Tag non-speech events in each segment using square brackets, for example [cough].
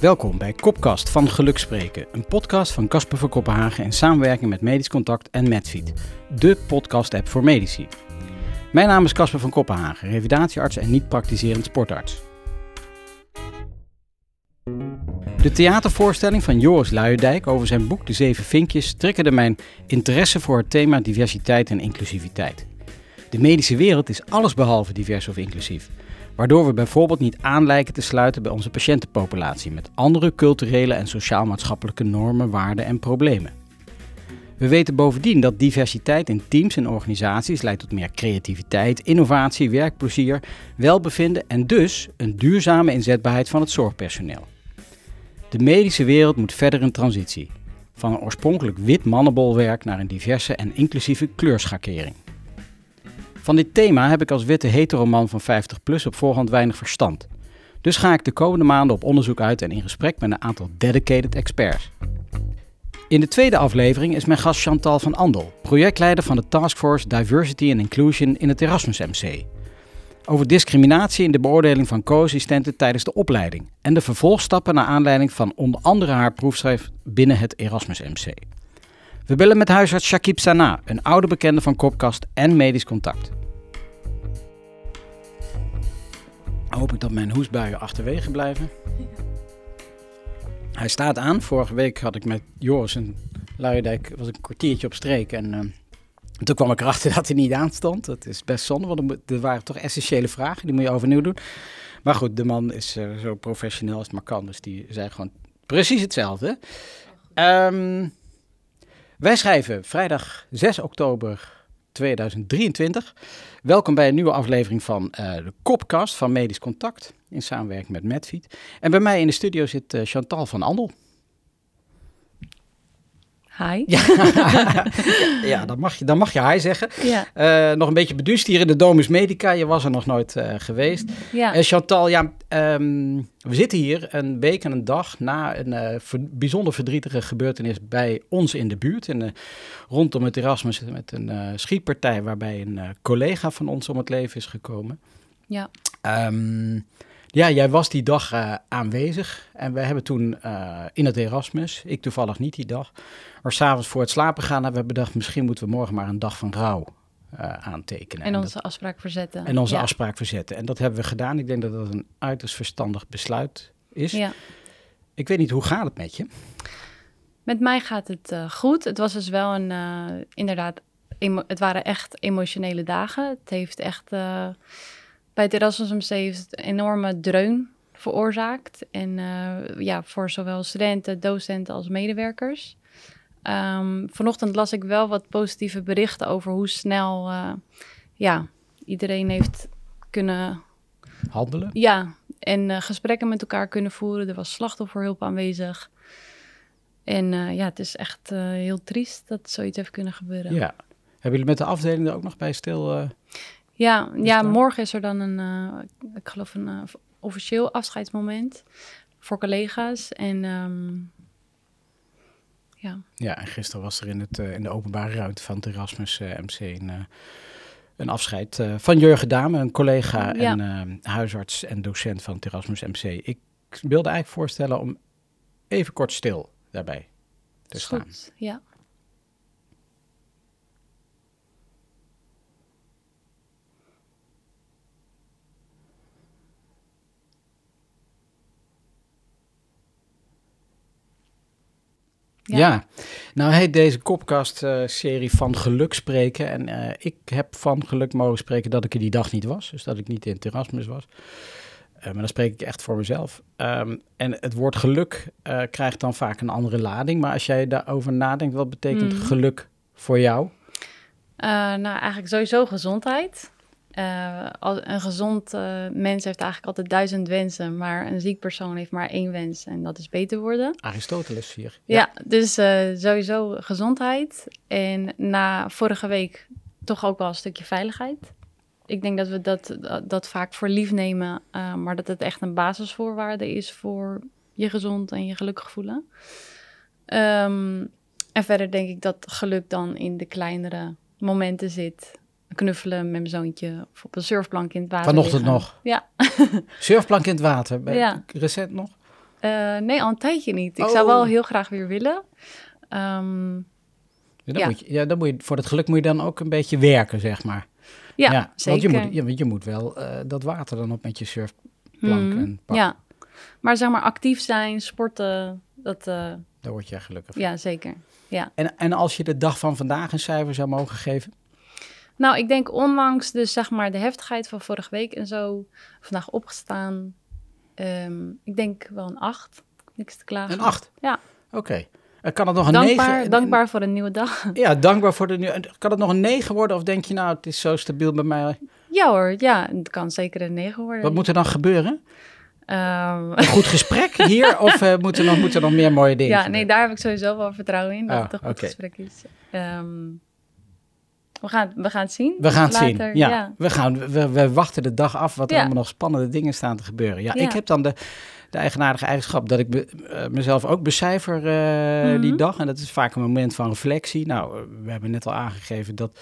Welkom bij Kopkast van Geluk Spreken, een podcast van Casper van Kopenhagen in samenwerking met Medisch Contact en Medfeed, de podcast-app voor medici. Mijn naam is Casper van Kopenhagen, revalidatiearts en niet-praktiserend sportarts. De theatervoorstelling van Joris Luijendijk over zijn boek De Zeven Vinkjes triggerde mijn interesse voor het thema diversiteit en inclusiviteit. De medische wereld is allesbehalve divers of inclusief, waardoor we bijvoorbeeld niet aan lijken te sluiten bij onze patiëntenpopulatie met andere culturele en sociaal-maatschappelijke normen, waarden en problemen. We weten bovendien dat diversiteit in teams en organisaties leidt tot meer creativiteit, innovatie, werkplezier, welbevinden en dus een duurzame inzetbaarheid van het zorgpersoneel. De medische wereld moet verder in transitie. Van een oorspronkelijk wit mannenbolwerk naar een diverse en inclusieve kleurschakering. Van dit thema heb ik als witte heteroman van 50 plus op voorhand weinig verstand. Dus ga ik de komende maanden op onderzoek uit en in gesprek met een aantal dedicated experts. In de tweede aflevering is mijn gast Chantal van Andel, projectleider van de Taskforce Diversity and Inclusion in het Erasmus MC. Over discriminatie in de beoordeling van co-assistenten tijdens de opleiding en de vervolgstappen naar aanleiding van onder andere haar proefschrift binnen het Erasmus MC. We bellen met huisarts Shakib Sana, een oude bekende van Kopkast en Medisch Contact. Hoop ik dat mijn hoestbuien achterwege blijven. Hij staat aan. Vorige week had ik met Joris en Luijendijk was een kwartiertje op streek en uh, toen kwam ik erachter [laughs] dat hij niet aanstond. Dat is best zonde, want er waren toch essentiële vragen. Die moet je overnieuw doen. Maar goed, de man is uh, zo professioneel als het maar kan. Dus die zei gewoon precies hetzelfde. Um, wij schrijven vrijdag 6 oktober 2023. Welkom bij een nieuwe aflevering van uh, de Kopkast van Medisch Contact in samenwerking met Medfeed. En bij mij in de studio zit uh, Chantal van Andel. Hi. Ja, [laughs] ja dan, mag je, dan mag je hi zeggen. Ja. Uh, nog een beetje beduust hier in de Domus Medica. Je was er nog nooit uh, geweest. Ja. Uh, Chantal, ja, um, we zitten hier een week en een dag na een ver, bijzonder verdrietige gebeurtenis bij ons in de buurt. En, rondom het Erasmus met een schietpartij waarbij een collega van ons om het leven is gekomen. Ja. Um, ja, jij was die dag uh, aanwezig en we hebben toen uh, in het Erasmus, ik toevallig niet die dag, maar s'avonds voor het slapen gaan hebben we bedacht, misschien moeten we morgen maar een dag van rouw uh, aantekenen. En onze dat, afspraak verzetten. En onze ja. afspraak verzetten. En dat hebben we gedaan. Ik denk dat dat een uiterst verstandig besluit is. Ja. Ik weet niet, hoe gaat het met je? Met mij gaat het goed. Het was dus wel een, inderdaad, het waren echt emotionele dagen. Het heeft echt bij het Erasmus MC heeft het een enorme dreun veroorzaakt. En uh, ja, voor zowel studenten, docenten als medewerkers. Um, vanochtend las ik wel wat positieve berichten over hoe snel uh, ja, iedereen heeft kunnen handelen. Ja, en uh, gesprekken met elkaar kunnen voeren. Er was slachtofferhulp aanwezig. En ja, het is echt heel triest dat zoiets heeft kunnen gebeuren. Ja. Hebben jullie met de afdeling er ook nog bij stil? Ja, ja morgen is er dan een, uh, ik geloof een uh, officieel afscheidsmoment voor collega's. En um, ja. Ja, en gisteren was er in, het, uh, in de openbare ruimte van het Erasmus MC een, een afscheid van Jurgen Dame, een collega ja. en huisarts en docent van het Erasmus MC. Ik wilde eigenlijk voorstellen om even kort stil daarbij te staan. Goed, ja. Ja. ja. nou heet deze Kopkast-serie uh, van geluk spreken. En uh, ik heb van geluk mogen spreken dat ik er die dag niet was. Dus dat ik niet in het Erasmus was. Uh, maar dan spreek ik echt voor mezelf. Um, en het woord geluk krijgt dan vaak een andere lading. Maar als jij daarover nadenkt, wat betekent mm. geluk voor jou? nou, eigenlijk sowieso gezondheid. Uh, een gezond uh, mens heeft eigenlijk altijd duizend wensen, maar een ziek persoon heeft maar één wens en dat is beter worden. Aristoteles hier. Ja, ja dus uh, sowieso gezondheid. En na vorige week toch ook wel een stukje veiligheid. Ik denk dat we dat, dat, dat vaak voor lief nemen, maar dat het echt een basisvoorwaarde is voor je gezond en je gelukkig voelen. Um, en verder denk ik dat geluk dan in de kleinere momenten zit knuffelen met mijn zoontje of op een surfplank in het water. Vanochtend liggen. nog? Ja. [laughs] surfplank in het water? Ja. Recent nog? Uh, nee, al een tijdje niet. Ik zou Oh. wel heel graag weer willen. Ehm, Ja, dan, Ja. Moet je, ja, dan moet je, voor dat geluk moet je dan ook een beetje werken, zeg maar. ja, Want je zeker. moet, ja, want je moet wel eh, dat water dan op met je surfplank Mhm, en pak. Ja, maar zeg maar actief zijn, sporten, dat, eh, Daar word je gelukkig van. ja, zeker. Ja. En, en als je de dag van vandaag een cijfer zou mogen geven? Nou, ik denk ondanks dus zeg maar de heftigheid van vorige week en zo, vandaag opgestaan, ehm, ik denk wel een acht. Niks te klagen. Een 8? Ja. Oké. Kan het nog een Dankbaar, 9? dankbaar voor een nieuwe dag. [laughs] Ja, dankbaar voor de nu. Kan het nog een 9 worden? Of denk je nou, het is zo stabiel bij mij? Ja hoor, ja, het kan zeker een negen worden. Wat moet er dan gebeuren? Ehm, Een goed gesprek hier? [laughs] Of eh, moeten, er nog, er nog meer mooie dingen ja, nee, daar heb ik sowieso wel vertrouwen in, dat Ah, het een goed gesprek is. Ehm, we, gaan, we gaan het zien. We gaan het zien. Ja, We, gaan, we, we wachten de dag af wat er Ja. allemaal nog spannende dingen staan te gebeuren. Ja, Ja. ik heb dan de, de eigenaardige eigenschap dat ik be- eh, mezelf ook becijfer eh, die Mhm. dag. En dat is vaak een moment van reflectie. Nou, eh, we hebben net al aangegeven dat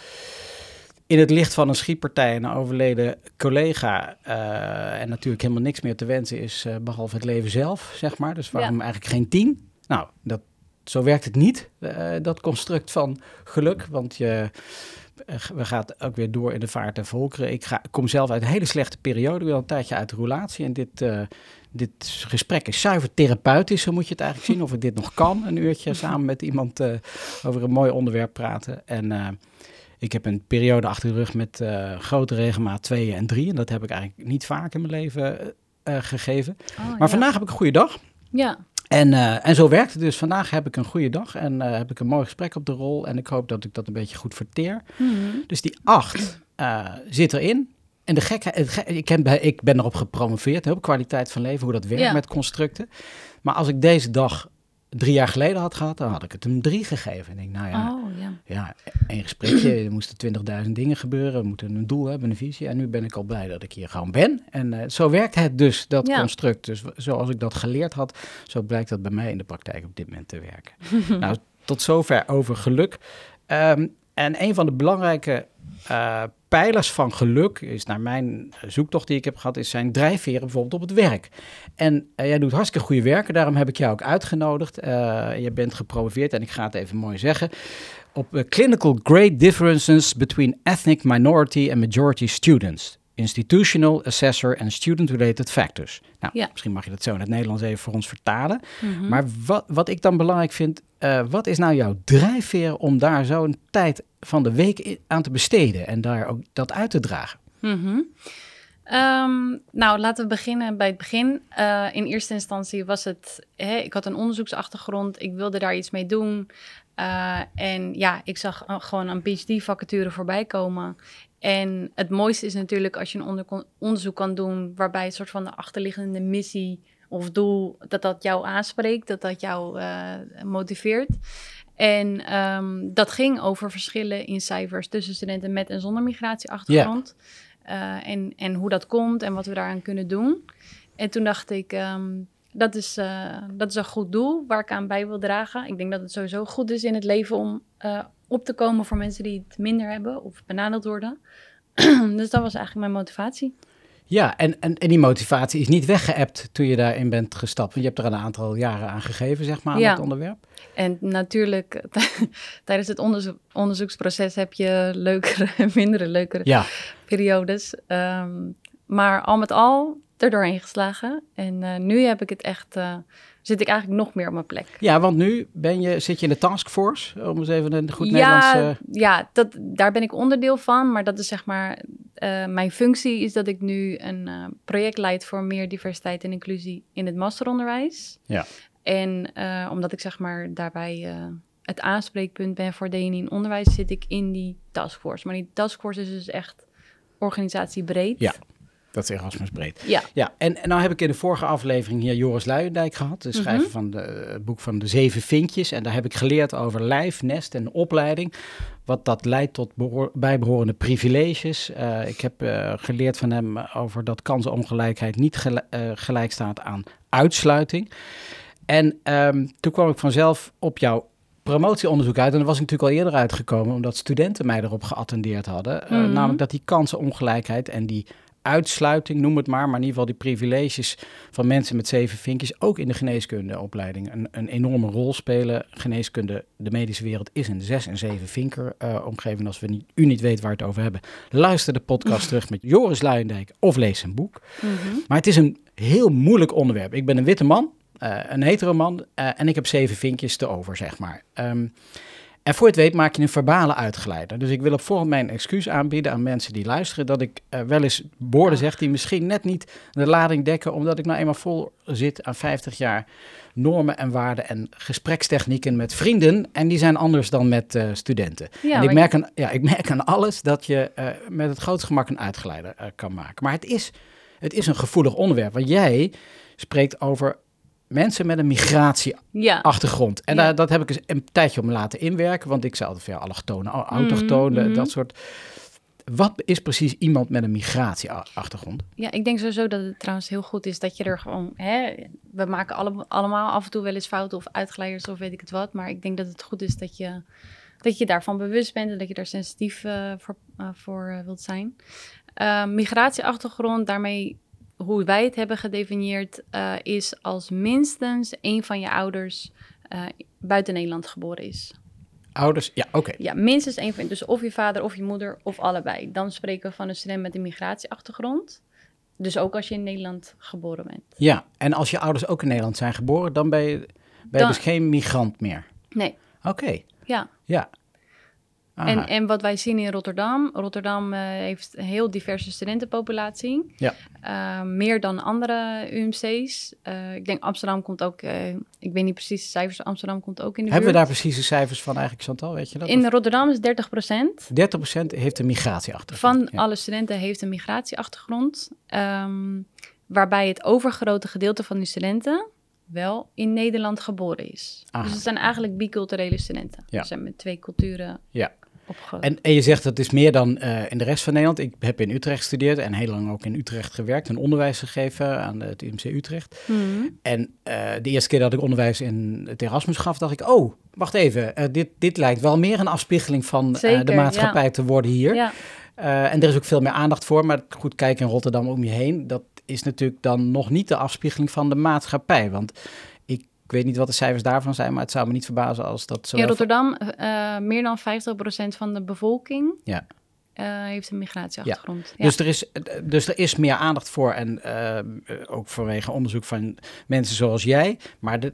in het licht van een schietpartij een overleden collega en natuurlijk helemaal niks meer te wensen is, eh, behalve het leven zelf, zeg maar. Dus waarom eigenlijk geen tien? Nou, dat, zo werkt het niet, dat construct van geluk, want je, we gaan ook weer door in de vaart der volkeren. Ik ga, kom zelf uit een hele slechte periode, weer al een tijdje uit de roulatie en dit... eh, dit gesprek is zuiver therapeutisch, zo moet je het eigenlijk zien. Of ik dit nog kan, een uurtje samen met iemand eh, over een mooi onderwerp praten. En eh, ik heb een periode achter de rug met grote regelmaat tweeën en drie. En dat heb ik eigenlijk niet vaak in mijn leven gegeven. Oh, Maar ja. vandaag heb ik een goede dag. Ja, En, eh, en zo werkt het dus. Vandaag heb ik een goede dag en eh, heb ik een mooi gesprek op de rol. En ik hoop dat ik dat een beetje goed verteer. Mhm. Dus die acht eh, zit erin. En de gekheid, ik, heb, ik ben erop gepromoveerd, op kwaliteit van leven, hoe dat werkt Ja. met constructen. Maar als ik deze dag drie jaar geleden had gehad, dan had ik het een drie gegeven. En ik denk, nou ja, Oh, ja. ja, één gesprekje, er moesten 20.000 dingen gebeuren, we moeten een doel hebben, een visie. En nu ben ik al blij dat ik hier gewoon ben. En eh, zo werkt het dus, dat Ja. construct. Dus zoals ik dat geleerd had, zo blijkt dat bij mij in de praktijk op dit moment te werken. [laughs] nou, tot zover over geluk. Ehm, en een van de belangrijke eh, pijlers van geluk is naar mijn zoektocht die ik heb gehad, is zijn drijfveren bijvoorbeeld op het werk. En eh, jij doet hartstikke goede werken, daarom heb ik jou ook uitgenodigd. Eh, je bent gepromoveerd en ik ga het even mooi zeggen. Op eh, Clinical Grade Differences Between Ethnic Minority and Majority Students. Institutional, Assessor and Student-Related Factors. Nou, Ja. misschien mag je dat zo in het Nederlands even voor ons vertalen. Mhm. Maar wat, wat ik dan belangrijk vind, wat is nou jouw drijfveer om daar zo'n tijd van de week aan te besteden en daar ook dat uit te dragen? Mhm. Ehm, nou, laten we beginnen bij het begin. Eh, in eerste instantie was het, hè, ik had een onderzoeksachtergrond, ik wilde daar iets mee doen. Eh, en ja, ik zag eh, gewoon een PhD-vacature voorbij komen. En het mooiste is natuurlijk als je een onder- onderzoek kan doen waarbij een soort van de achterliggende missie of doel, dat dat jou aanspreekt, dat dat jou motiveert. En ehm, dat ging over verschillen in cijfers tussen studenten met en zonder migratieachtergrond. Eh, en, en hoe dat komt en wat we daaraan kunnen doen. En toen dacht ik, ehm, dat, is, eh, dat is een goed doel waar ik aan bij wil dragen. Ik denk dat het sowieso goed is in het leven om eh, op te komen voor mensen die het minder hebben of benadeeld worden. [clears throat] dus dat was eigenlijk mijn motivatie. Ja, en, en, en die motivatie is niet weggeëpt toen je daarin bent gestapt. Want je hebt er een aantal jaren aan gegeven, zeg maar, aan Ja. het onderwerp. En natuurlijk, [laughs] tijdens het onderzoek, onderzoeksproces heb je leukere en mindere leukere Ja, periodes. Ehm, maar al met al er doorheen geslagen. En eh, nu heb ik het echt, eh, zit ik eigenlijk nog meer op mijn plek. ja want nu ben je, zit je in de taskforce, om eens even een goed ja, Nederlands... eh, ja dat, daar ben ik onderdeel van. Maar dat is zeg maar, eh, mijn functie is dat ik nu een eh, project leid voor meer diversiteit en inclusie in het masteronderwijs. Ja. En eh, omdat ik zeg maar daarbij het aanspreekpunt ben voor DNI in onderwijs, zit ik in die taskforce. Maar die taskforce is dus echt organisatiebreed. Ja. Dat is Erasmus breed. Ja. Ja, en, en nou heb ik in de vorige aflevering hier Joris Luijendijk gehad, de schrijver Mhm. van de, het boek van de Zeven Vinkjes. En daar heb ik geleerd over lijf, nest en opleiding. Wat dat leidt tot bijbehorende privileges. Eh, ik heb eh, geleerd van hem over dat kansenongelijkheid niet gel- eh, gelijk staat aan uitsluiting. En ehm, toen kwam ik vanzelf op jouw promotieonderzoek uit. En dat was ik natuurlijk al eerder uitgekomen, omdat studenten mij erop geattendeerd hadden. Mhm. namelijk dat die kansenongelijkheid en die uitsluiting, noem het maar, maar in ieder geval die privileges van mensen met zeven vinkjes ook in de geneeskundeopleiding een, een enorme rol spelen. Geneeskunde, de medische wereld is een zes en zeven vinker uh, omgeving. Als we niet, u niet weet waar het over hebben, luister de podcast [laughs] terug met Joris Luijendijk of lees een boek. Mhm. Maar het is een heel moeilijk onderwerp. Ik ben een witte man, uh, een hetero man uh, en ik heb zeven vinkjes te over, zeg maar. Um, en voor het weet maak je een verbale uitgeleider. Dus ik wil op voorhand mijn excuus aanbieden aan mensen die luisteren... dat ik uh, wel eens woorden zeg die misschien net niet de lading dekken... omdat ik nou eenmaal vol zit aan 50 jaar normen en waarden en gesprekstechnieken met vrienden. En die zijn anders dan met uh, studenten. Ja, en ik merk, aan, ja, ik merk aan alles dat je uh, met het grootste gemak een uitgeleider kan maken. Maar het is, het is een gevoelig onderwerp. Want jij spreekt over mensen met een migratieachtergrond. Ja. En ja. dat heb ik eens een tijdje om laten inwerken, want ik zei altijd veel allochtonen, autochtonen, mm dat soort. Wat is precies iemand met een migratieachtergrond? Ja, ik denk sowieso dat het trouwens heel goed is dat je er gewoon... Hè, we maken alle, allemaal af en toe wel eens fouten of uitgeleiders of weet ik het wat. Maar ik denk dat het goed is dat je, dat je daarvan bewust bent en dat je daar sensitief uh, voor, uh, voor uh, wilt zijn. migratieachtergrond, daarmee hoe wij het hebben gedefinieerd, uh, is als minstens een van je ouders uh, buiten Nederland geboren is. Ouders, ja, oké. Ja, minstens één van. Dus of je vader of je moeder of allebei. Dan spreken we van een student met een migratieachtergrond. Dus ook als je in Nederland geboren bent. Ja, en als je ouders ook in Nederland zijn geboren, dan ben je, ben je dan, dus geen migrant meer. Nee. Oké. Ja. Ja. En, en wat wij zien in Rotterdam, Rotterdam uh, heeft een heel diverse studentenpopulatie. Ja. Uh, meer dan andere UMC's. Uh, ik denk Amsterdam komt ook, ik weet niet precies de cijfers, Amsterdam komt ook in de Hebben we daar precieze cijfers van eigenlijk, Chantal, weet je dat? In Rotterdam is 30 procent. 30 procent heeft een migratieachtergrond. Van alle studenten heeft een migratieachtergrond. Um, waarbij het overgrote gedeelte van die studenten wel in Nederland geboren is. Aha. Dus het zijn eigenlijk biculturele studenten. Ja. Ze zijn met twee culturen ja. En, en, je zegt dat is meer dan uh, in de rest van Nederland. Ik heb in Utrecht gestudeerd en heel lang ook in Utrecht gewerkt en onderwijs gegeven aan het UMC Utrecht. Mm. En uh, de eerste keer dat ik onderwijs in het Erasmus gaf, dacht ik, oh, wacht even, uh, dit, dit lijkt wel meer een afspiegeling van Zeker, de maatschappij ja. te worden hier. Ja. en er is ook veel meer aandacht voor, maar goed, kijk in Rotterdam om je heen, dat is natuurlijk dan nog niet de afspiegeling van de maatschappij. Want ik weet niet wat de cijfers daarvan zijn, maar het zou me niet verbazen als dat zo. In Rotterdam, uh, meer dan 50% van de bevolking ja. Uh, heeft een migratieachtergrond. Ja. Dus, er is, dus er is meer aandacht voor en uh, ook vanwege onderzoek van mensen zoals jij. Maar de,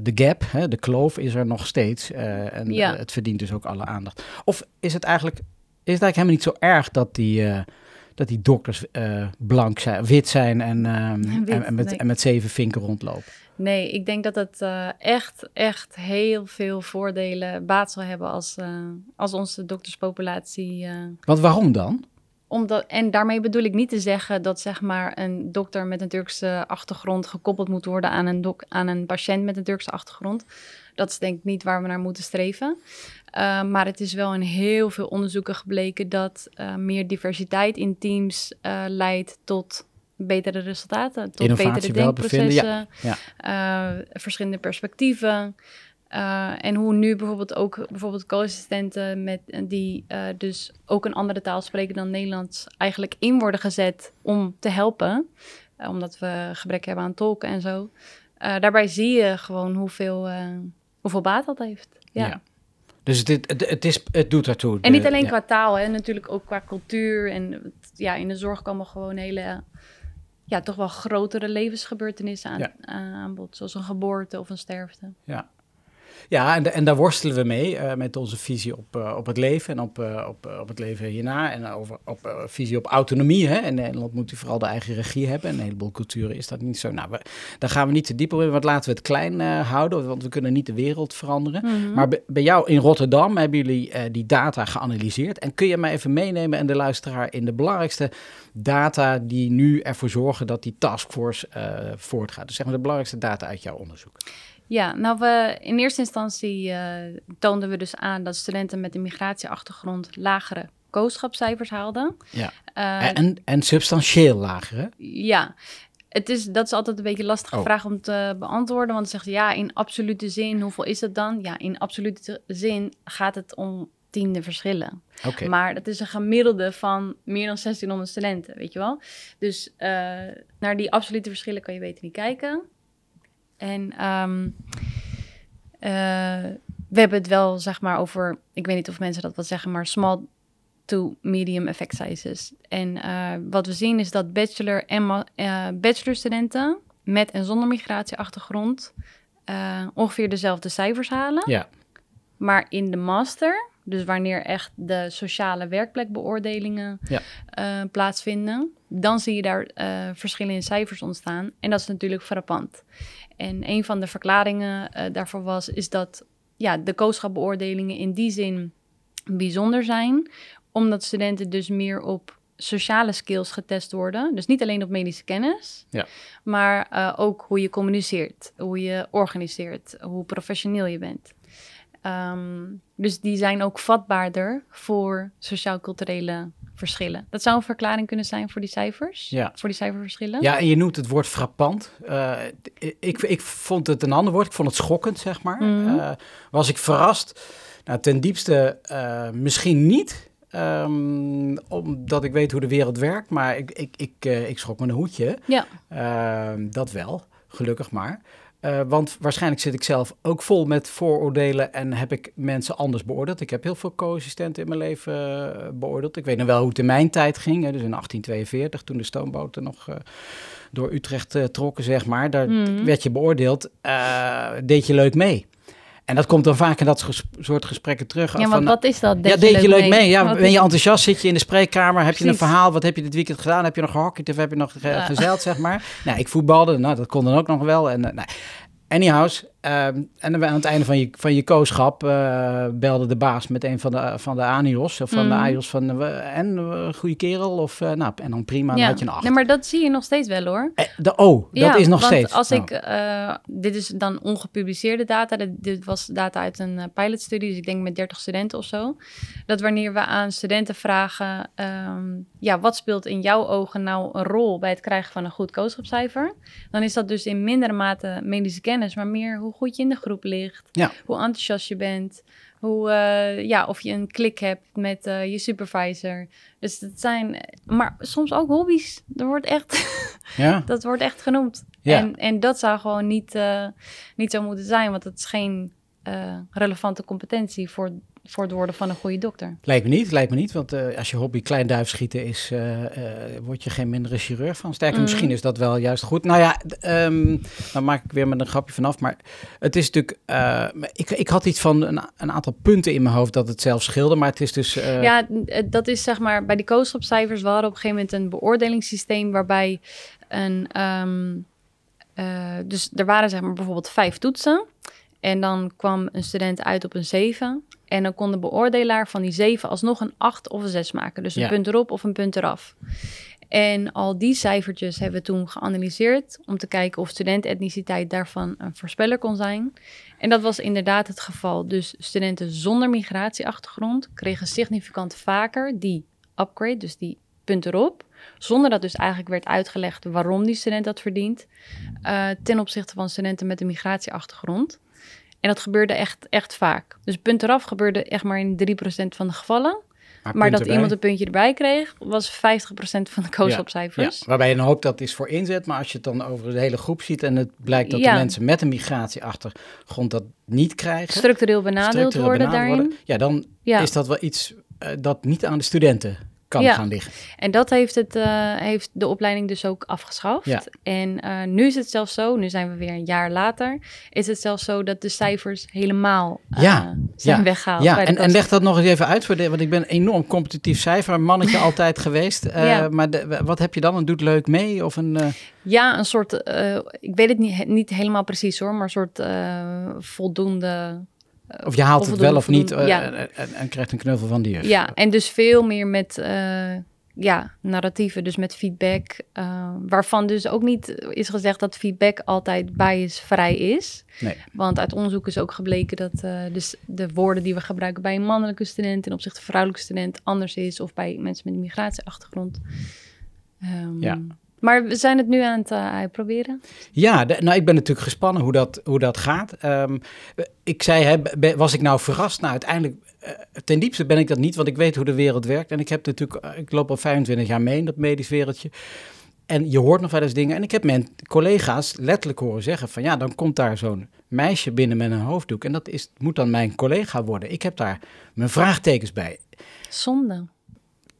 de gap, hè, de kloof is er nog steeds en ja. het verdient dus ook alle aandacht. Of is het eigenlijk, is het eigenlijk helemaal niet zo erg dat die dat die dokters blank zijn, wit zijn en, um, [laughs] wit, en, met, en met zeven vinken rondlopen. Nee, ik denk dat het uh, echt, echt heel veel voordelen, baat zal hebben als, uh, als onze dokterspopulatie. Want waarom dan? Omdat, en daarmee bedoel ik niet te zeggen dat zeg maar, een dokter met een Turkse achtergrond gekoppeld moet worden aan een, dok, aan een patiënt met een Turkse achtergrond. Dat is denk ik niet waar we naar moeten streven. Uh, maar het is wel in heel veel onderzoeken gebleken dat uh, meer diversiteit in teams uh, leidt tot betere resultaten, tot betere denkprocessen, ja. Ja. verschillende perspectieven. en hoe nu bijvoorbeeld ook bijvoorbeeld co-assistenten met die dus ook een andere taal spreken dan Nederlands eigenlijk in worden gezet om te helpen, omdat we gebrek hebben aan tolken en zo. daarbij zie je gewoon hoeveel, hoeveel baat dat heeft. ja. Dus het, het, het, is, het doet ertoe. En niet alleen qua taal, hè, natuurlijk ook qua cultuur. En ja, in de zorg komen gewoon hele, ja, toch wel grotere levensgebeurtenissen aan, ja. aan bod. Zoals een geboorte of een sterfte. Ja, ja, en, en daar worstelen we mee uh, met onze visie op, uh, op het leven en op, uh, op, op het leven hierna. En over, op visie op autonomie. Hè. In Nederland moet u vooral de eigen regie hebben. En een heleboel culturen is dat niet zo. Nou, we, daar gaan we niet te diep op in, want laten we het klein houden. Want we kunnen niet de wereld veranderen. Mm -hmm. Maar bij jou in Rotterdam hebben jullie die data geanalyseerd. En kun je mij even meenemen en de luisteraar in de belangrijkste data die nu ervoor zorgen dat die taskforce voortgaat? Dus zeg maar de belangrijkste data uit jouw onderzoek. Ja, nou, we, in eerste instantie uh, toonden we dus aan dat studenten met een migratieachtergrond lagere kooschapscijfers haalden. Ja. Uh, en, en substantieel lagere? Ja. Het is, dat is altijd een beetje een lastige oh. vraag om te beantwoorden. Want zegt ja, in absolute zin, hoeveel is het dan? Ja, in absolute zin gaat het om tiende verschillen. Oké. Maar dat is een gemiddelde van meer dan 1600 studenten, weet je wel. Dus eh, naar die absolute verschillen kan je beter niet kijken. En ehm, eh, we hebben het wel, zeg maar, over... Ik weet niet of mensen dat wat zeggen, maar small to medium effect sizes. En eh, wat we zien is dat bachelor en ma- eh, bachelorstudenten met en zonder migratieachtergrond ongeveer dezelfde cijfers halen. Ja, Maar in de master, dus wanneer echt de sociale werkplekbeoordelingen Ja. plaatsvinden, dan zie je daar eh, verschillen in cijfers ontstaan. En dat is natuurlijk frappant. En een van de verklaringen eh, daarvoor was, is dat ja, de kooschapbeoordelingen in die zin bijzonder zijn, omdat studenten dus meer op sociale skills getest worden. Dus niet alleen op medische kennis, Ja. maar eh, ook hoe je communiceert, hoe je organiseert, hoe professioneel je bent. Ehm, dus die zijn ook vatbaarder voor sociaal-culturele verschillen. Dat zou een verklaring kunnen zijn voor die cijfers, Ja. voor die cijferverschillen. ja en je noemt het woord frappant. Eh, ik, ik vond het een ander woord. Ik vond het schokkend, zeg maar. Mhm. Eh, was ik verrast? Nou, ten diepste eh, misschien niet. ehm, omdat ik weet hoe de wereld werkt. Maar ik, ik, ik, ik schrok me een hoedje. Ja. Ehm, dat wel, gelukkig maar. Eh, want waarschijnlijk zit ik zelf ook vol met vooroordelen en heb ik mensen anders beoordeeld. Ik heb heel veel co-assistenten in mijn leven eh, beoordeeld. Ik weet nog wel hoe het in mijn tijd ging, hè, dus in 1842, toen de stoomboten nog eh, door Utrecht trokken, zeg maar. Daar Mhm. werd je beoordeeld, deed je leuk mee. En dat komt dan vaak in dat ges- soort gesprekken terug. Ja, want wat is dat? ja, deed je leuk mee? Ja, Wat ben je enthousiast? Zit je in de spreekkamer? Heb je een verhaal? Wat heb je dit weekend gedaan? Heb je nog gehockeyd of heb je nog ge- Ja. gezeild, zeg maar? Nou, ik voetbalde. Nou, dat kon dan ook nog wel. En, eh, nou. Anyhows, ehm, en dan aan het einde van je, van je kooschap eh, belde de baas met een van de, van de ANIOS of van de Mhm. AIOS van eh, en eh, goede kerel of eh, nou en dan prima, dan Ja. had je een acht. Nee, maar dat zie je nog steeds wel hoor. Eh, de, oh, dat is nog want steeds. Als ik, dit is dan ongepubliceerde data. Dit, dit was data uit een pilotstudie, dus ik denk met 30 studenten of zo. Dat wanneer we aan studenten vragen, ehm, ja, wat speelt in jouw ogen nou een rol bij het krijgen van een goed kooschapcijfer? Dan is dat dus in mindere mate medische kennis, maar meer hoe goed je in de groep ligt, Ja. hoe enthousiast je bent. Hoe, eh, ja, of je een klik hebt met eh, je supervisor. Dus dat zijn, maar soms ook hobby's. Er wordt echt, [laughs] ja, dat wordt echt genoemd. Ja. En, en dat zou gewoon niet, eh, niet zo moeten zijn, want het is geen relevante competentie voor, voor het worden van een goede dokter. lijkt me niet, lijkt me niet. Want eh, als je hobby klein duif schieten is, eh, word je geen mindere chirurg van. Sterker, Mhm. misschien is dat wel juist goed. Nou ja, ehm, dan maak ik weer met een grapje vanaf. Maar het is natuurlijk, ik, ik had iets van een, een aantal punten in mijn hoofd dat het zelf scheelde. Maar het is dus, Ja, dat is zeg maar bij die kooschapcijfers. We hadden op een gegeven moment een beoordelingssysteem waarbij een. ehm, eh, dus er waren zeg maar bijvoorbeeld vijf toetsen. En dan kwam een student uit op een 7. En dan kon de beoordelaar van die 7 alsnog een 8 of een 6 maken. Dus een Ja. punt erop of een punt eraf. En al die cijfertjes hebben we toen geanalyseerd om te kijken of studentetniciteit daarvan een voorspeller kon zijn. En dat was inderdaad het geval. Dus studenten zonder migratieachtergrond kregen significant vaker die upgrade, dus die punt erop. Zonder dat dus eigenlijk werd uitgelegd waarom die student dat verdient. eh, ten opzichte van studenten met een migratieachtergrond. En dat gebeurde echt, echt vaak. Dus punt eraf gebeurde echt maar in 3% van de gevallen. Maar dat erbij. iemand een puntje erbij kreeg, was 50% van de Ja, koosopcijfers. waarbij je dan hoopt dat is voor inzet, maar als je het dan over de hele groep ziet en het blijkt dat Ja. de mensen met een migratieachtergrond dat niet krijgen, Structureel benadeeld structureel worden benadeeld daarin. worden, ja, dan Ja. is dat wel iets eh, dat niet aan de studenten kan Ja. gaan liggen. En dat heeft, het, eh, heeft de opleiding dus ook afgeschaft. Ja. En eh, nu is het zelfs zo, nu zijn we weer een jaar later, is het zelfs zo dat de cijfers helemaal eh, Ja, zijn ja, weggehaald. Ja, en, en leg dat nog eens even uit, voor de, want ik ben een enorm competitief cijfermannetje [laughs] altijd geweest. Maar de, wat heb je dan? Een doet leuk mee? Of een, Ja, een soort, ik weet het niet, niet helemaal precies hoor, maar een soort voldoende... of je haalt het wel of niet eh, ja. en, en, en krijgt een knuffel van juf. Ja, en dus veel meer met eh, ja, narratieven, dus met feedback. eh, waarvan dus ook niet is gezegd dat feedback altijd biasvrij is. Nee. Want uit onderzoek is ook gebleken dat dus de woorden die we gebruiken bij een mannelijke student ten opzichte van een vrouwelijke student anders is. Of bij mensen met een migratieachtergrond. Ehm, Ja. Maar we zijn het nu aan het eh, uitproberen. Ja, de- nou, ik ben natuurlijk gespannen hoe dat, hoe dat gaat. Ehm, ik zei, hè, was ik nou verrast? Nou, uiteindelijk eh, ten diepste ben ik dat niet, want ik weet hoe de wereld werkt. En ik heb natuurlijk, eh, ik loop al 25 jaar mee in dat medisch wereldje. En je hoort nog wel eens dingen. En ik heb mijn collega's letterlijk horen zeggen van ja, dan komt daar zo'n meisje binnen met een hoofddoek. En dat is, moet dan mijn collega worden. Ik heb daar mijn vraagtekens bij. Zonde.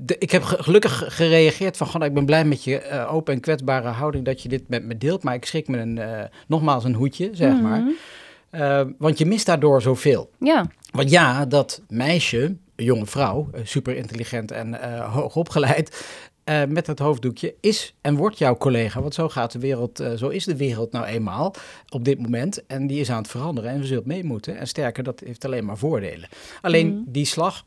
De, ik heb ge- gelukkig gereageerd van, gewoon, ik ben blij met je eh, open en kwetsbare houding dat je dit met me deelt. Maar ik schrik me een, eh, nogmaals een hoedje, zeg Mhm. maar. Eh, want je mist daardoor zoveel. Ja, Want ja, dat meisje, een jonge vrouw, super intelligent en eh hoog opgeleid, eh, met dat hoofddoekje, is en wordt jouw collega. Want zo gaat de wereld, zo is de wereld nou eenmaal op dit moment. En die is aan het veranderen en we zult mee moeten. En sterker, dat heeft alleen maar voordelen. Alleen Mhm. die slag,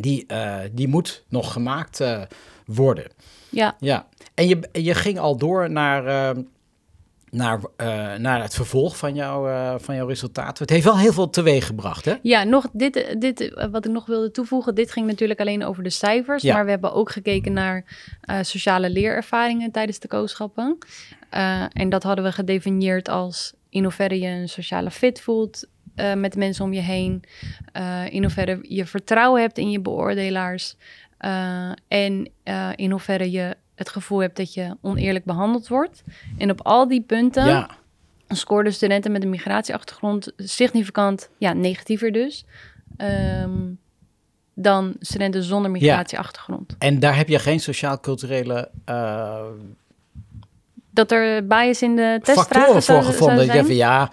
die, eh, die moet nog gemaakt eh, worden. ja. Ja, en je, je ging al door naar, eh, naar, naar het vervolg van, jouw eh, van jouw resultaten. Het heeft wel heel veel teweeg gebracht, hè? Ja, nog dit, dit, wat ik nog wilde toevoegen, dit ging natuurlijk alleen over de cijfers, Ja. maar we hebben ook gekeken naar sociale leerervaringen tijdens de kooschappen. En dat hadden we gedefinieerd als in hoeverre je een sociale fit voelt eh, met de mensen om je heen, eh, in hoeverre je vertrouwen hebt in je beoordelaars eh, en in hoeverre je het gevoel hebt dat je oneerlijk behandeld wordt. En op al die punten Ja, scoorden studenten met een migratieachtergrond significant, ja, negatiever dus, ehm, dan studenten zonder migratieachtergrond. en daar heb je geen sociaal-culturele Dat er bias in de testvragen factoren voor gevonden. Dat je zijn? van ja,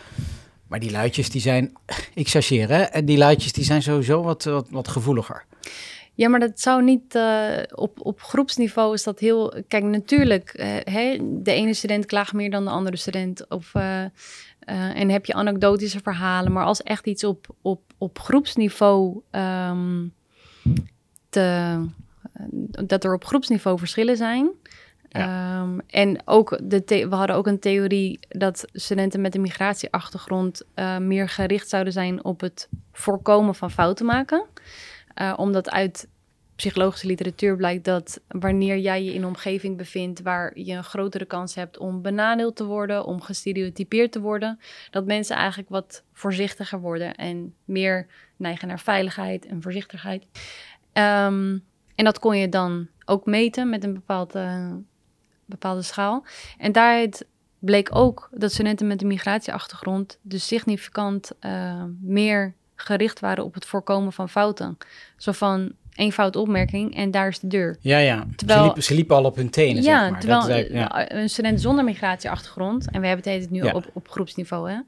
maar die luidjes die zijn, [laughs] ik chargeer hè, en die luidjes die zijn sowieso wat, wat, wat gevoeliger. Ja, maar dat zou niet eh, op, op groepsniveau is dat heel. Kijk, natuurlijk, hè, de ene student klaagt meer dan de andere student. Of, eh, en heb je anekdotische verhalen. Maar als echt iets op, op, op groepsniveau. ehm, te, dat er op groepsniveau verschillen zijn. Ehm, en ook de we hadden ook een theorie dat studenten met een migratieachtergrond eh, meer gericht zouden zijn op het voorkomen van fouten maken. Eh, omdat uit psychologische literatuur blijkt dat wanneer jij je in een omgeving bevindt waar je een grotere kans hebt om benadeeld te worden, om gestereotypeerd te worden, dat mensen eigenlijk wat voorzichtiger worden en meer neigen naar veiligheid en voorzichtigheid. Ehm, en dat kon je dan ook meten met een bepaald, eh, bepaalde schaal. En daaruit bleek ook dat studenten met een migratieachtergrond dus significant eh, meer gericht waren op het voorkomen van fouten. Zo van één fout opmerking en daar is de deur. Ja, ja. Terwijl- ze, liepen, ze liepen al op hun tenen, ja, zeg maar. terwijl Dat is ja. een student zonder migratieachtergrond, en we hebben het nu Ja. op, op groepsniveau, hè,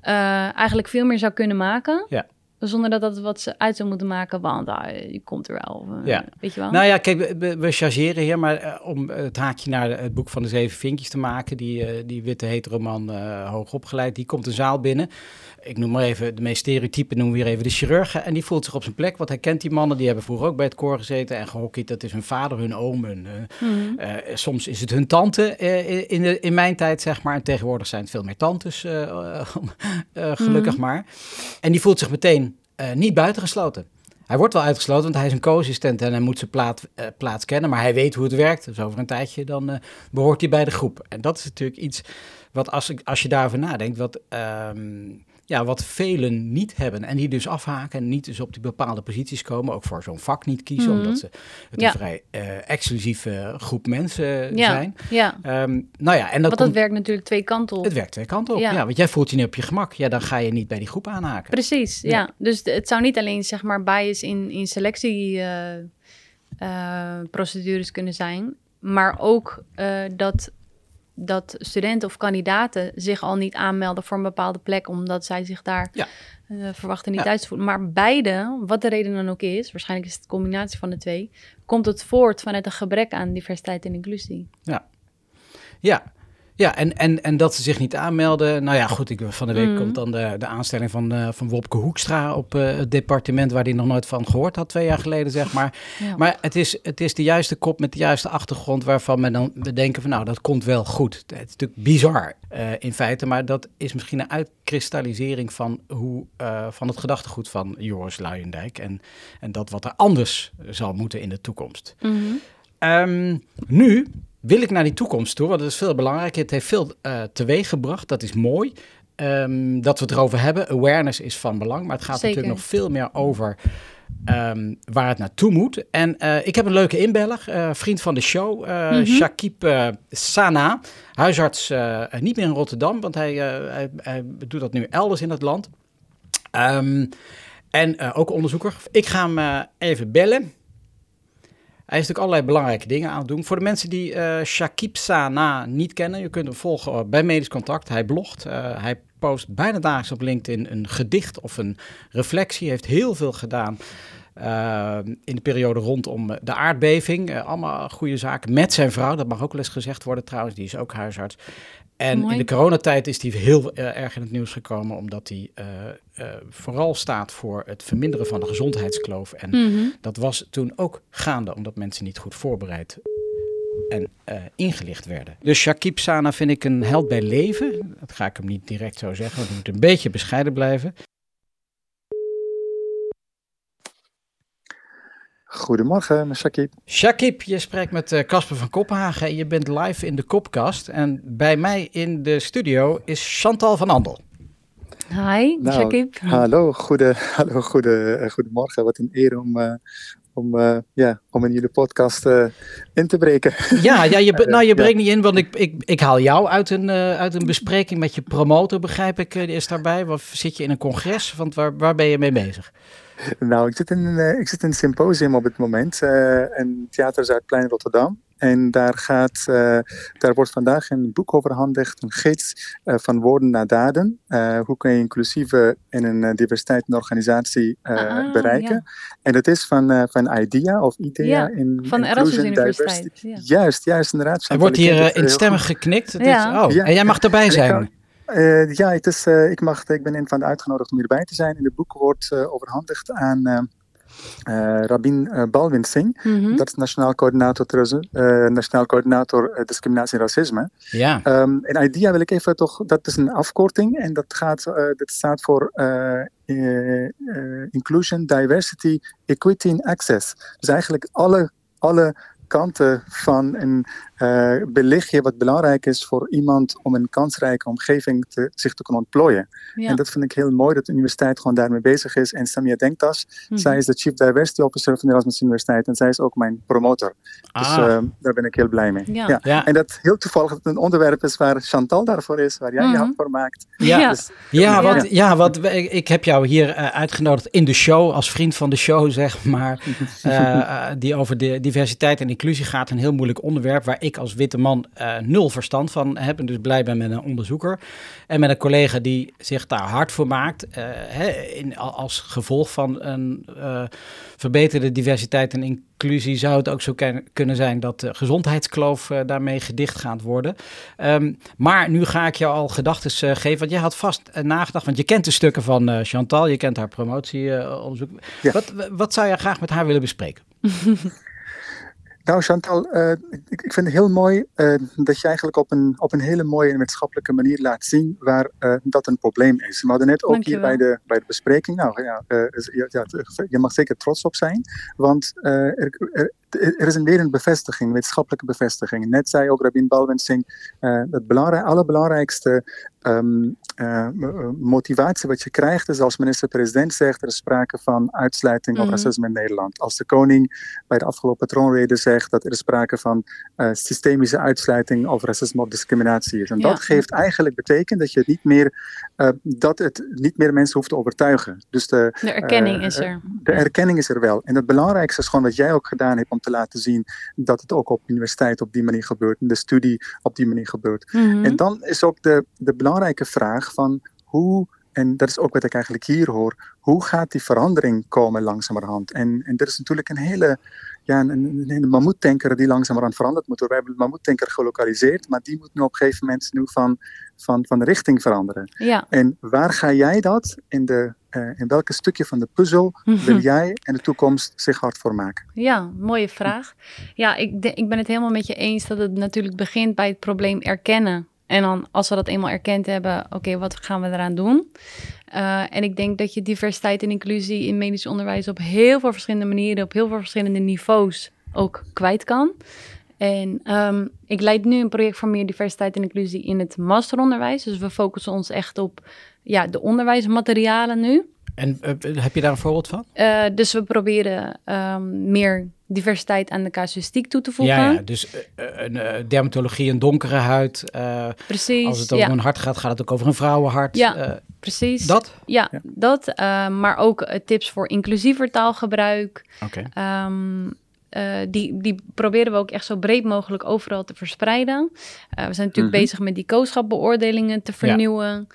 eh, eigenlijk veel meer zou kunnen maken. Ja. Zonder dat dat wat ze uit zou moeten maken, want ah, je komt er wel. eh, Ja. Weet je wel? Nou ja, kijk, we, chargeren hier, maar eh, om het haakje naar het boek van de zeven vinkjes te maken, die, eh, die witte heteroman uh, hoog opgeleid, die komt de zaal binnen. Ik noem maar even, de meest stereotypen noemen we hier even de chirurg. En die voelt zich op zijn plek, want hij kent die mannen, die hebben vroeger ook bij het koor gezeten en gehockeyd. Dat is hun vader, hun oom, hun, Mhm. soms is het hun tante in, de, in mijn tijd, zeg maar. En tegenwoordig zijn het veel meer tantes, [laughs] gelukkig Mhm. maar. En die voelt zich meteen eh, niet buitengesloten. Hij wordt wel uitgesloten, want hij is een co-assistent en hij moet zijn plaat, eh, plaats kennen. Maar hij weet hoe het werkt. Dus over een tijdje dan eh, behoort hij bij de groep. En dat is natuurlijk iets wat als, als je daarover nadenkt, wat, ehm, ja, wat velen niet hebben. En die dus afhaken en niet dus op die bepaalde posities komen. Ook voor zo'n vak niet kiezen, Mhm. omdat ze het Ja. een vrij eh, exclusieve groep mensen ja, zijn. ja. Ehm, nou ja, en dat, Want dat komt, werkt natuurlijk twee kanten op. het werkt twee kanten op. Ja. Ja. want jij voelt je niet op je gemak. Ja, dan ga je niet bij die groep aanhaken. Precies, ja. Ja. Dus het zou niet alleen zeg maar bias in, in selectieprocedures kunnen zijn, maar ook eh, dat, dat studenten of kandidaten zich al niet aanmelden voor een bepaalde plek, omdat zij zich daar Ja. eh, verwachten niet Ja. thuis te voelen. Maar beide, wat de reden dan ook is, waarschijnlijk is het een combinatie van de twee, komt het voort vanuit een gebrek aan diversiteit en inclusie. Ja, ja en, en, en dat ze zich niet aanmelden. Nou ja, goed, ik, van de week Mhm. komt dan de, de aanstelling van, eh, van Wopke Hoekstra op eh, het departement waar hij nog nooit van gehoord had, twee jaar geleden, zeg maar. Ja. Maar het is, het is de juiste kop met de juiste achtergrond waarvan men dan we denken van nou, dat komt wel goed. Het is natuurlijk bizar eh, in feite, maar dat is misschien een uitkristallisering van, hoe, van het gedachtegoed van Joris Luijendijk en, en dat wat er anders zal moeten in de toekomst. Mhm. Ehm, nu wil ik naar die toekomst toe, want dat is veel belangrijker. Het heeft veel eh teweeg gebracht, dat is mooi. ehm, dat we het erover hebben. Awareness is van belang, maar het gaat Zeker. natuurlijk nog veel meer over ehm, waar het naartoe moet. En eh, ik heb een leuke inbeller, eh, vriend van de show, eh Mhm. Shakib eh, Sana, huisarts niet meer in Rotterdam, want hij, hij, hij doet dat nu elders in het land. Ehm, en ook onderzoeker. Ik ga hem even bellen. Hij is natuurlijk allerlei belangrijke dingen aan het doen. Voor de mensen die eh Shakib Sana niet kennen, je kunt hem volgen eh, bij Medisch Contact. Hij blogt, eh, hij post bijna dagelijks op LinkedIn een gedicht of een reflectie. Heeft heel veel gedaan in de periode rondom de aardbeving. Allemaal goede zaken. Met zijn vrouw, dat mag ook wel eens gezegd worden trouwens, die is ook huisarts. En Mooi. in de coronatijd is hij heel eh, erg in het nieuws gekomen, omdat hij eh, eh, vooral staat voor het verminderen van de gezondheidskloof. En Mhm. dat was toen ook gaande, omdat mensen niet goed voorbereid en ingelicht werden. Dus Shakib Sana vind ik een held bij leven. Dat ga ik hem niet direct zo zeggen, want hij moet een beetje bescheiden blijven. Goedemorgen, Shakib. Shakib, je spreekt met eh, Casper van Kopenhagen en je bent live in de Kopkast. En bij mij in de studio is Chantal van Andel. Hi, Nou, Shakib. Hallo, goede, [laughs] hallo goede, eh, goedemorgen. Wat een eer om, eh, om, eh, ja, om in jullie podcast eh, in te breken. Ja, ja, je, [laughs] nou, je ja. brengt niet in, want ik, ik, ik haal jou uit een, eh, uit een bespreking met je promotor, begrijp ik. Die is daarbij. Wat, zit je in een congres? Want waar, waar ben je mee bezig? [laughs] nou, ik zit, in, een, eh, ik zit in een symposium op het moment. eh in Theater Zuidplein Rotterdam. En daar, gaat, eh, daar wordt vandaag een boek overhandigd, een gids eh, van woorden naar daden. Eh, hoe kun je inclusieve en een diversiteit in organisatie eh, Ah, bereiken? ja. En dat is van, eh, van IDEA of IDEA Ja, in Van de Erasmus Universiteit. Ja. Juist, juist, inderdaad. Er wordt hier heel instemmig geknikt. Is, oh, Ja. en jij mag erbij zijn. Eh, ja, het is, eh, ik, mag, ik ben een van de uitgenodigd om hierbij te zijn. En het boek wordt eh, overhandigd aan Rabin Balwin Singh. Mhm. Dat is Nationaal Coördinator, Nationaal Coördinator Discriminatie en Racisme. Ja, Ehm, en IDEA wil ik even toch, dat is een afkorting en dat, gaat, dat staat voor Inclusion, Diversity, Equity and Access. Dus eigenlijk alle, alle kanten van een eh, belichtje wat belangrijk is voor iemand om in een kansrijke omgeving te, zich te kunnen ontplooien. Ja. En dat vind ik heel mooi dat de universiteit gewoon daarmee bezig is. En Samia Denktas, Mhm. zij is de Chief Diversity Officer van de Erasmus Universiteit en zij is ook mijn promotor. Dus ah, eh, daar ben ik heel blij mee. Ja. ja, En dat heel toevallig dat het een onderwerp is waar Chantal daarvoor is, waar jij je Mhm. hart voor maakt. ja. Ja. Dus, Ja, Ja. want, ja, want ik heb jou hier eh, uitgenodigd in de show, als vriend van de show, zeg maar. [laughs] eh, die over de diversiteit en inclusie gaat. Een heel moeilijk onderwerp waar ik als witte man eh, nul verstand van heb. En dus blij ben met een onderzoeker. En met een collega die zich daar hard voor maakt. eh, hè, in, al- als gevolg van een eh, verbeterde diversiteit en inclusie zou het ook zo kunnen zijn dat de gezondheidskloof daarmee gedicht gaat worden. Ehm, maar nu ga ik jou al gedachten eh, geven, want jij had vast nagedacht, want je kent de stukken van eh, Chantal, je kent haar promotieonderzoek. Ja. wat, wat zou je graag met haar willen bespreken? [laughs] Nou, Chantal, eh, ik, ik vind het heel mooi eh, dat je eigenlijk op een, op een hele mooie en wetenschappelijke manier laat zien waar eh, dat een probleem is. We hadden net ook hier bij de, bij de bespreking, nou ja, is- ja, ja, je mag zeker trots op zijn, want er, er is een weer een bevestiging, wetenschappelijke bevestiging. Net zei ook Rabin Balwin Singh, eh het belangrij, allerbelangrijkste ehm, eh, m- motivatie wat je krijgt is als minister-president zegt er is sprake van uitsluiting of Mhm. racisme in Nederland. Als de koning bij de afgelopen troonrede zegt dat er is sprake van eh, systemische uitsluiting of racisme of discriminatie is. En Ja. dat geeft eigenlijk betekent dat je niet meer, dat het niet meer mensen hoeft te overtuigen. Dus de, De erkenning is er. de erkenning is er wel. En het belangrijkste is gewoon wat jij ook gedaan hebt om te laten zien dat het ook op de universiteit op die manier gebeurt. En de studie op die manier gebeurt. Mhm. En dan is ook de, de belangrijke vraag van hoe, en dat is ook wat ik eigenlijk hier hoor, hoe gaat die verandering komen langzamerhand? En, en er is natuurlijk een hele, ja, een, een, een mammoettanker die langzamerhand veranderd moet worden. We hebben de mammoettanker gelokaliseerd, maar die moet nu op een gegeven moment nu van, van, van de richting veranderen. Ja. En waar ga jij dat, in, de, eh, in welke stukje van de puzzel wil jij in de toekomst zich hard voor maken? Ja, mooie vraag. Ja, ik, de- ik ben het helemaal met je eens dat het natuurlijk begint bij het probleem erkennen. En dan als we dat eenmaal erkend hebben, oké, wat gaan we eraan doen? Eh, en ik denk dat je diversiteit en inclusie in medisch onderwijs op heel veel verschillende manieren, op heel veel verschillende niveaus ook kwijt kan. En ehm, ik leid nu een project voor meer diversiteit en inclusie in het masteronderwijs. Dus we focussen ons echt op ja, de onderwijsmaterialen nu. En eh, heb je daar een voorbeeld van? Uh, dus we proberen um, meer diversiteit aan de casuïstiek toe te voegen. Ja, ja dus uh, een dermatologie, een donkere huid. precies. Als het over ja. een hart gaat, gaat het ook over een vrouwenhart. Ja, precies. Dat? Ja, ja. dat. maar ook tips voor inclusiever taalgebruik. Oké. Okay. Um, uh, die, die proberen we ook echt zo breed mogelijk overal te verspreiden. Uh, we zijn natuurlijk mm -hmm. bezig met die kooschapbeoordelingen te vernieuwen.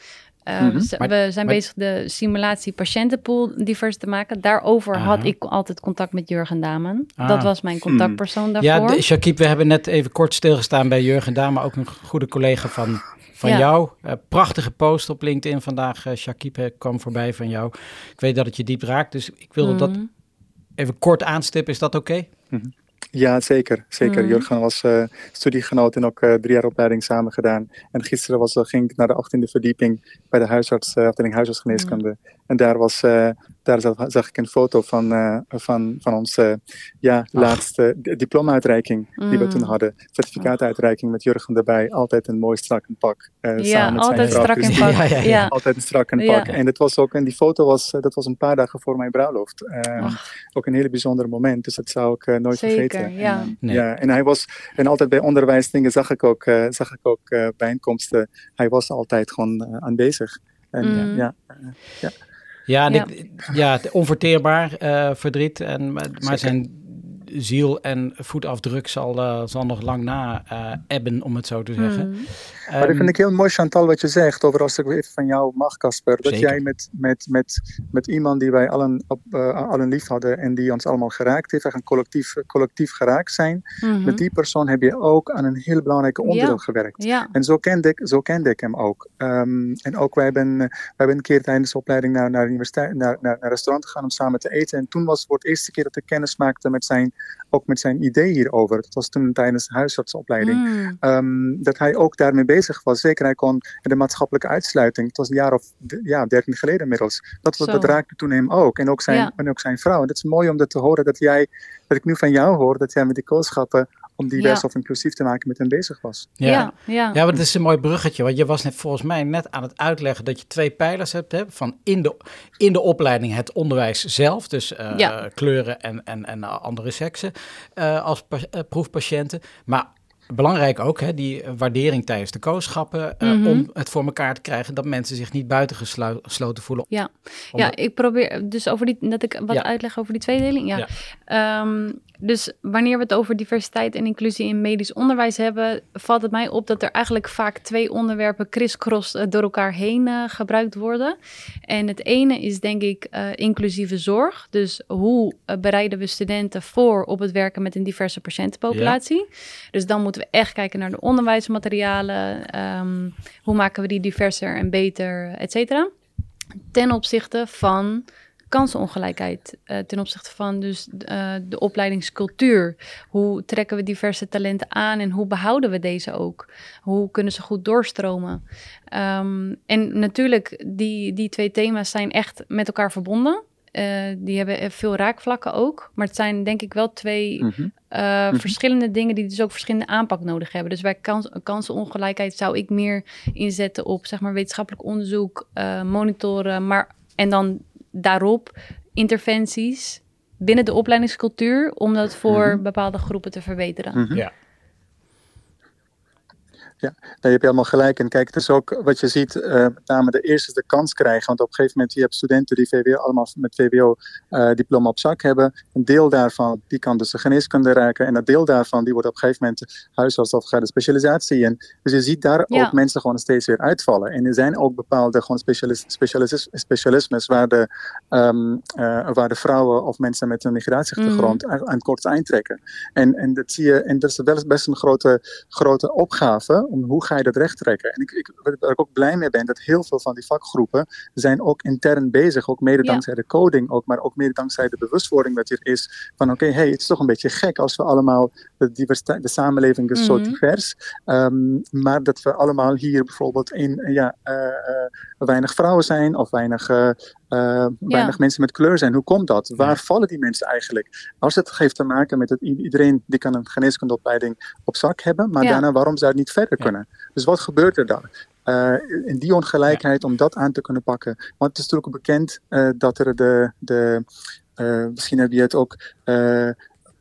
Ja. Uh, mm -hmm. we, maar, zijn maar, bezig de simulatie patiëntenpool divers te maken. Daarover had ik altijd contact met Jurgen Damen. Ah. Dat was mijn contactpersoon daarvoor. Ja, Shakib, we hebben net even kort stilgestaan bij Jurgen Damen. Ook een goede collega van, van ja. jou. Uh, prachtige post op LinkedIn vandaag. Uh, Shakib kwam voorbij van jou. Ik weet dat het je diep raakt, dus ik wilde mm -hmm. dat even kort aanstippen. Is dat oké? Okay? Mm -hmm. Ja, zeker. zeker. Mm. Jurgen was uh, studiegenoot en ook uh, drie jaar opleiding samen gedaan. En gisteren was, uh, ging ik naar de achttiende verdieping bij de huisarts, afdeling huisartsgeneeskunde. Mm. En daar, was, daar zag, zag, ik een foto van, van, van onze ja, laatste diploma-uitreiking mm. die we toen hadden. Certificaatuitreiking met Jurgen erbij. Altijd een mooi strak in pak. ja, altijd strak in pak. [laughs] Ja, ja, ja. Altijd een strak in pak. En, het was ook, en die foto was, dat was een paar dagen voor mijn bruiloft. ook een hele bijzonder moment, dus dat zou ik nooit Zeker. vergeten. Ja. En, nee. ja, en hij was, en altijd bij onderwijsdingen zag ik ook, uh, zag ik ook uh, bijeenkomsten, hij was altijd gewoon uh, aanwezig. En Mm. ja, ja. Ja, Ja. dit, ja. onverteerbaar eh, verdriet, en, maar, maar zijn ziel en voetafdruk zal, eh, zal nog lang na eh, ebben, om het zo te zeggen. Mm. Maar dat Ehm, vind ik heel mooi, Chantal, wat je zegt. Over als ik weer even van jou mag, Casper. Dat Zeker. jij met, met, met, met iemand die wij allen, op, uh, allen lief hadden en die ons allemaal geraakt heeft, echt een collectief, collectief geraakt zijn. Mhm. Met die persoon heb je ook aan een heel belangrijk onderdeel Ja. gewerkt. Ja. En zo kende ik, zo kende ik hem ook. Um, en ook wij hebben, wij hebben een keer tijdens de opleiding naar, naar, de universiteit, naar, naar, naar restaurant gegaan om samen te eten. En toen was het voor het eerste keer dat ik kennis maakte met zijn, ook met zijn idee hierover. Dat was toen tijdens de huisartsopleiding. Mm. Um, dat hij ook daarmee bezig was. Zeker, hij kon de maatschappelijke uitsluiting. Het was een jaar of ja, dertien geleden inmiddels. Dat, Zo. dat raakte toen hem ook. En ook zijn, Ja. en ook zijn vrouw. En dat is mooi om dat te horen dat jij, dat ik nu van jou hoor, dat jij met die kooschappen om divers Ja. of inclusief te maken met hem bezig was. ja. Ja. Ja. Het is een mooi bruggetje. Want je was net volgens mij net aan het uitleggen dat je twee pijlers hebt. Hè, van in de, in de opleiding het onderwijs zelf. Dus eh, Ja. kleuren en, en, en andere seksen eh, als pa- eh, proefpatiënten. Maar belangrijk ook, hè, die eh, waardering tijdens de kooschappen. eh, Mhm. Om het voor elkaar te krijgen dat mensen zich niet buitengesloten voelen. Ja. Ja, ik probeer dus over die, dat ik wat Ja. uitleg over die tweedeling. Ja. Ehm, dus wanneer we het over diversiteit en inclusie in medisch onderwijs hebben, valt het mij op dat er eigenlijk vaak twee onderwerpen crisscross eh, door elkaar heen eh, gebruikt worden. En het ene is denk ik eh, inclusieve zorg. Dus hoe bereiden we studenten voor op het werken met een diverse patiëntenpopulatie? Dus dan moeten we echt kijken naar de onderwijsmaterialen. ehm, hoe maken we die diverser en beter, et cetera ten opzichte van kansenongelijkheid. eh, ten opzichte van dus eh, de opleidingscultuur. Hoe trekken we diverse talenten aan en hoe behouden we deze ook? Hoe kunnen ze goed doorstromen? Ehm, en natuurlijk, die, die twee thema's zijn echt met elkaar verbonden. Eh, die hebben veel raakvlakken ook. Maar het zijn denk ik wel twee Mhm. uh, Mhm. verschillende dingen die dus ook verschillende aanpak nodig hebben. Dus bij kans, kansenongelijkheid zou ik meer inzetten op zeg maar, wetenschappelijk onderzoek, uh, monitoren, maar en dan daarop interventies binnen de opleidingscultuur om dat voor Mhm. bepaalde groepen te verbeteren. Mhm. Ja. Ja, daar heb je helemaal gelijk. En kijk, het is ook wat je ziet, uh, met name de eerste de kans krijgen. Want op een gegeven moment, je hebt studenten die VWO, allemaal met VWO-diploma uh, op zak hebben. Een deel daarvan, die kan dus de geneeskunde raken. En een deel daarvan, die wordt op een gegeven moment huisarts of gaat de specialisatie in. Dus je ziet daar Ja. ook mensen gewoon steeds weer uitvallen. En er zijn ook bepaalde gewoon specialis, specialis, specialismes waar de, um, uh, waar de vrouwen of mensen met een migratieachtergrond Mhm. aan, aan kort eind trekken. En, en dat zie je, en dat is wel best een grote, grote opgave om hoe ga je dat recht trekken. En ik, ik, waar ik ook blij mee ben, dat heel veel van die vakgroepen zijn ook intern bezig, ook mede Ja. dankzij de coding, ook, maar ook mede dankzij de bewustwording dat er is van oké, hey, het is toch een beetje gek als we allemaal, de, diversiteit, de samenleving is zo Mhm. divers, um, maar dat we allemaal hier bijvoorbeeld in, ja, uh, uh, weinig vrouwen zijn of weinig uh, uh, weinig mensen met kleur zijn. Hoe komt dat? Waar vallen die mensen eigenlijk? Als het heeft te maken met dat iedereen die kan een geneeskundeopleiding op zak hebben, maar daarna waarom zou het niet verder kunnen? Dus wat gebeurt er dan? Uh, in die ongelijkheid om dat aan te kunnen pakken. Want het is natuurlijk ook bekend uh, dat er de, de uh, misschien heb je het ook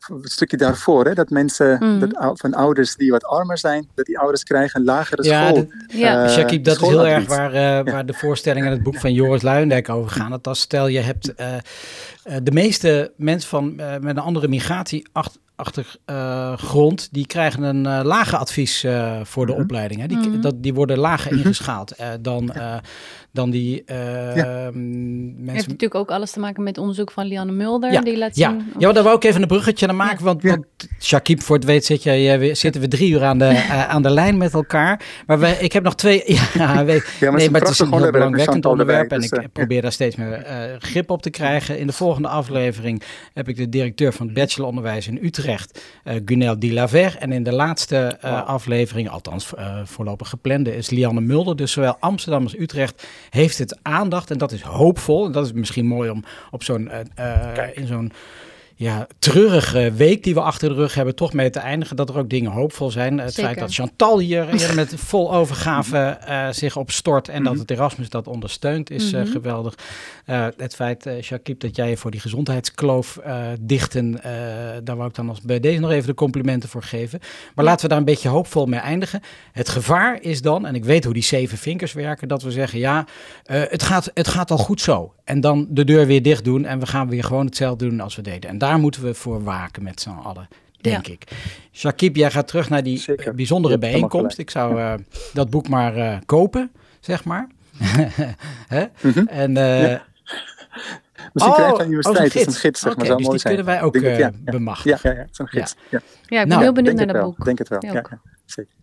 een stukje daarvoor, hè, dat mensen, mm. dat, van ouders die wat armer zijn, dat die ouders krijgen een lagere ja, school. ja, uh, Shakib, dat is heel erg waar, uh, ja. waar de voorstellingen in het boek van Joris Luijendijk over gaan. Dat als stel je hebt uh, de meeste mensen van, met een andere migratie achtergrond, uh, die krijgen een uh, lager advies uh, voor de mm -hmm. opleiding. Hè. Die, mm -hmm. dat, die worden lager [laughs] ingeschaald dan, dan die ja. mensen. Het heeft natuurlijk ook alles te maken met onderzoek van Lianne Mulder. Ja, die laat ja. zien. ja, daar wou ik even een bruggetje naar maken. Want, want Shakib, voor het weet zit je, zitten we drie uur aan de, aan de lijn met elkaar. Maar we, ik heb nog twee... [laughs] Ja, weet, maar nee, maar het is een heel belangwekkend onderwerp. Dus, en ik probeer daar steeds meer grip op te krijgen. In de volgende aflevering heb ik de directeur van het bacheloronderwijs in Utrecht Utrecht, uh, Gunel Dilaver. En in de laatste uh, wow. aflevering, althans uh, voorlopig geplande, is Lianne Mulder. Dus zowel Amsterdam als Utrecht heeft het aandacht. En dat is hoopvol. En dat is misschien mooi om op zo'n in zo'n ja, treurige week die we achter de rug hebben, toch mee te eindigen. Dat er ook dingen hoopvol zijn. Het Zeker. feit dat Chantal hier, hier met vol overgave uh, zich opstort en mm -hmm. dat het Erasmus dat ondersteunt, is mm -hmm. uh, geweldig. Uh, het feit, uh, Shakib, dat jij je voor die gezondheidskloof dichten, daar wou ik dan als bij deze nog even de complimenten voor geven. Maar ja. laten we daar een beetje hoopvol mee eindigen. Het gevaar is dan, en ik weet hoe die zeven vinkers werken, dat we zeggen, ja, het, gaat, het gaat al goed zo. En dan de deur weer dicht doen en we gaan weer gewoon hetzelfde doen als we deden. En daar moeten we voor waken met z'n allen, denk ja. ik. Shakib, jij gaat terug naar die uh, bijzondere ja, bijeenkomst. Ik zou uh, dat boek maar uh, kopen, zeg maar. [laughs] mm -hmm. En... Ja. Misschien oh, krijg je aan universiteit, oh, is een gids, zeg okay, maar, dus mooi die zijn. kunnen wij ook het, ja, bemachtigen. Ja, ja, ja zo'n gids. Ja. ja, ik ben nou, heel benieuwd naar dat boek. Denk het wel, ja, zeker.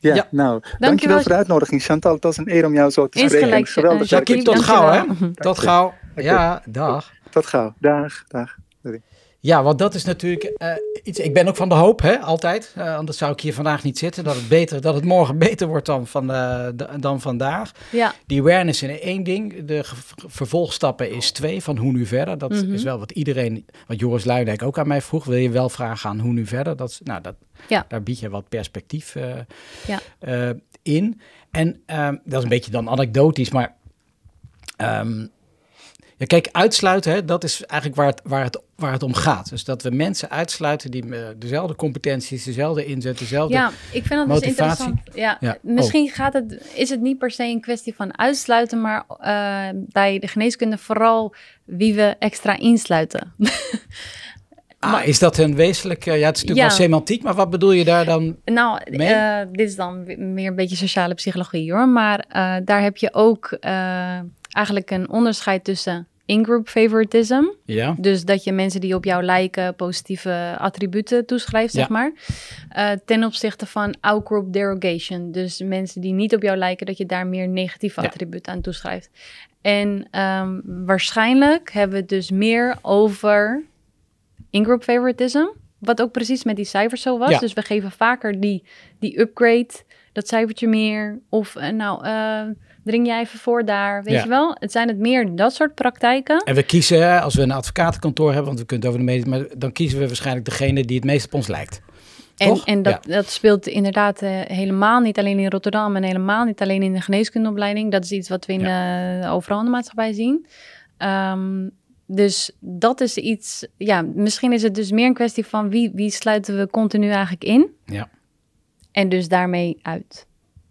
Ja, ja, nou, dankjewel, dankjewel voor de uitnodiging, Chantal. Het was een eer om jou zo te spreken. Geweldig. Uh, tot gauw, hè? Tot gauw. Ja, dag. Tot gauw. Dag, dag. Sorry. Ja, want dat is natuurlijk uh, iets. Ik ben ook van de hoop, hè, altijd. Uh, anders zou ik hier vandaag niet zitten. Dat het, beter, dat het morgen [laughs] beter wordt dan, van, uh, dan vandaag. Ja. Die awareness is één ding. De vervolgstappen is twee. Van hoe nu verder. Dat mm -hmm. is wel wat iedereen. Wat Joris Luijendijk ook aan mij vroeg. Wil je wel vragen aan hoe nu verder? Dat, nou, dat, ja. Daar bied je wat perspectief ja. in. En ehm, dat is een beetje dan anekdotisch, maar. Um, ja, kijk, uitsluiten, hè, dat is eigenlijk waar het, waar, het, waar het om gaat. Dus dat we mensen uitsluiten die uh, dezelfde competenties, dezelfde inzet, dezelfde Ja, ik vind dat motivatie. dus interessant. Ja, ja. Misschien oh. gaat het, is het niet per se een kwestie van uitsluiten, maar uh, bij de geneeskunde vooral wie we extra insluiten. [laughs] Ah, maar, is dat een wezenlijk... Uh, ja, het is natuurlijk ja. wel semantiek, maar wat bedoel je daar dan Nou? Uh, dit is dan meer een beetje sociale psychologie hoor. Maar uh, daar heb je ook eigenlijk een onderscheid tussen in-group favoritism. Ja. Dus dat je mensen die op jou lijken positieve attributen toeschrijft, zeg maar. Uh, ten opzichte van out-group derogation. Dus mensen die niet op jou lijken, dat je daar meer negatieve ja. attributen aan toeschrijft. En um, waarschijnlijk hebben we het dus meer over in-group favoritism. Wat ook precies met die cijfers zo was. Dus we geven vaker die, die upgrade, dat cijfertje meer. Of uh, nou... Uh, dring jij even voor daar, weet ja. je wel? Het zijn het meer dat soort praktijken. En we kiezen, als we een advocatenkantoor hebben, want we kunnen het over de media, maar dan kiezen we waarschijnlijk degene die het meest op ons lijkt. En, en dat, ja. dat, speelt inderdaad uh, helemaal niet alleen in Rotterdam en helemaal niet alleen in de geneeskundeopleiding. Dat is iets wat we in ja. uh, overal in de maatschappij zien. Um, dus dat is iets, ja, misschien is het dus meer een kwestie van wie, wie sluiten we continu eigenlijk in. Ja. En dus daarmee uit.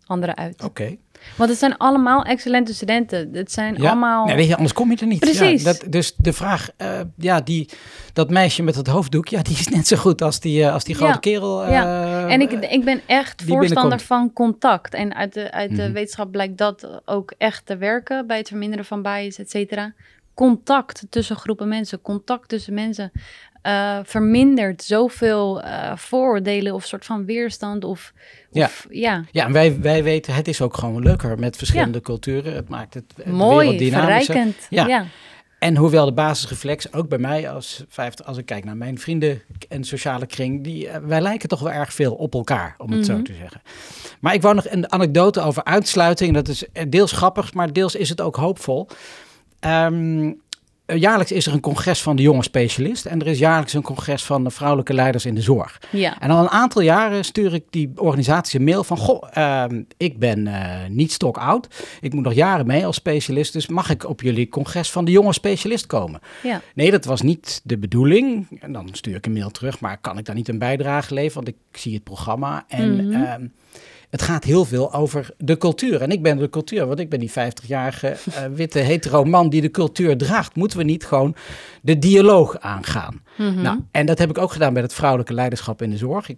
Anderen uit. Oké. Okay. Want het zijn allemaal excellente studenten. Het zijn ja. allemaal... Nee, weet je, anders kom je er niet. Precies. Ja, dat, dus de vraag, uh, ja, die, dat meisje met het hoofddoek, ja, die is net zo goed als die, uh, als die grote ja. kerel. Uh, ja, en ik, ik ben echt voorstander van contact. En uit de, uit de mm-hmm. wetenschap blijkt dat ook echt te werken bij het verminderen van bias, et cetera. Contact tussen groepen mensen, contact tussen mensen. Uh, vermindert zoveel uh, vooroordelen of soort van weerstand. Of, ja. Of, ja. ja, en wij, wij weten, het is ook gewoon leuker met verschillende ja. culturen. Het maakt het, het mooi, verrijkend. Ja. ja. En hoewel de basisreflex, ook bij mij als 50, als ik kijk naar mijn vrienden en sociale kring, die, uh, wij lijken toch wel erg veel op elkaar, om het zo te zeggen. Maar ik wou nog een anekdote over uitsluiting. Dat is deels grappig, maar deels is het ook hoopvol. ehm, eh, jaarlijks is er een congres van de jonge specialist en er is jaarlijks een congres van de vrouwelijke leiders in de zorg. Ja. En al een aantal jaren stuur ik die organisatie een mail van, goh, ehm, ik ben uh, niet stok oud, ik moet nog jaren mee als specialist, dus mag ik op jullie congres van de jonge specialist komen? Ja. Nee, dat was niet de bedoeling. En dan stuur ik een mail terug, maar kan ik daar niet een bijdrage leveren, want ik zie het programma en... Mhm. ehm, het gaat heel veel over de cultuur. En ik ben de cultuur, want ik ben die 50-jarige uh, [laughs] witte hetero man die de cultuur draagt. Moeten we niet gewoon de dialoog aangaan? Mhm. Nou, en dat heb ik ook gedaan met het vrouwelijke leiderschap in de zorg. Ik,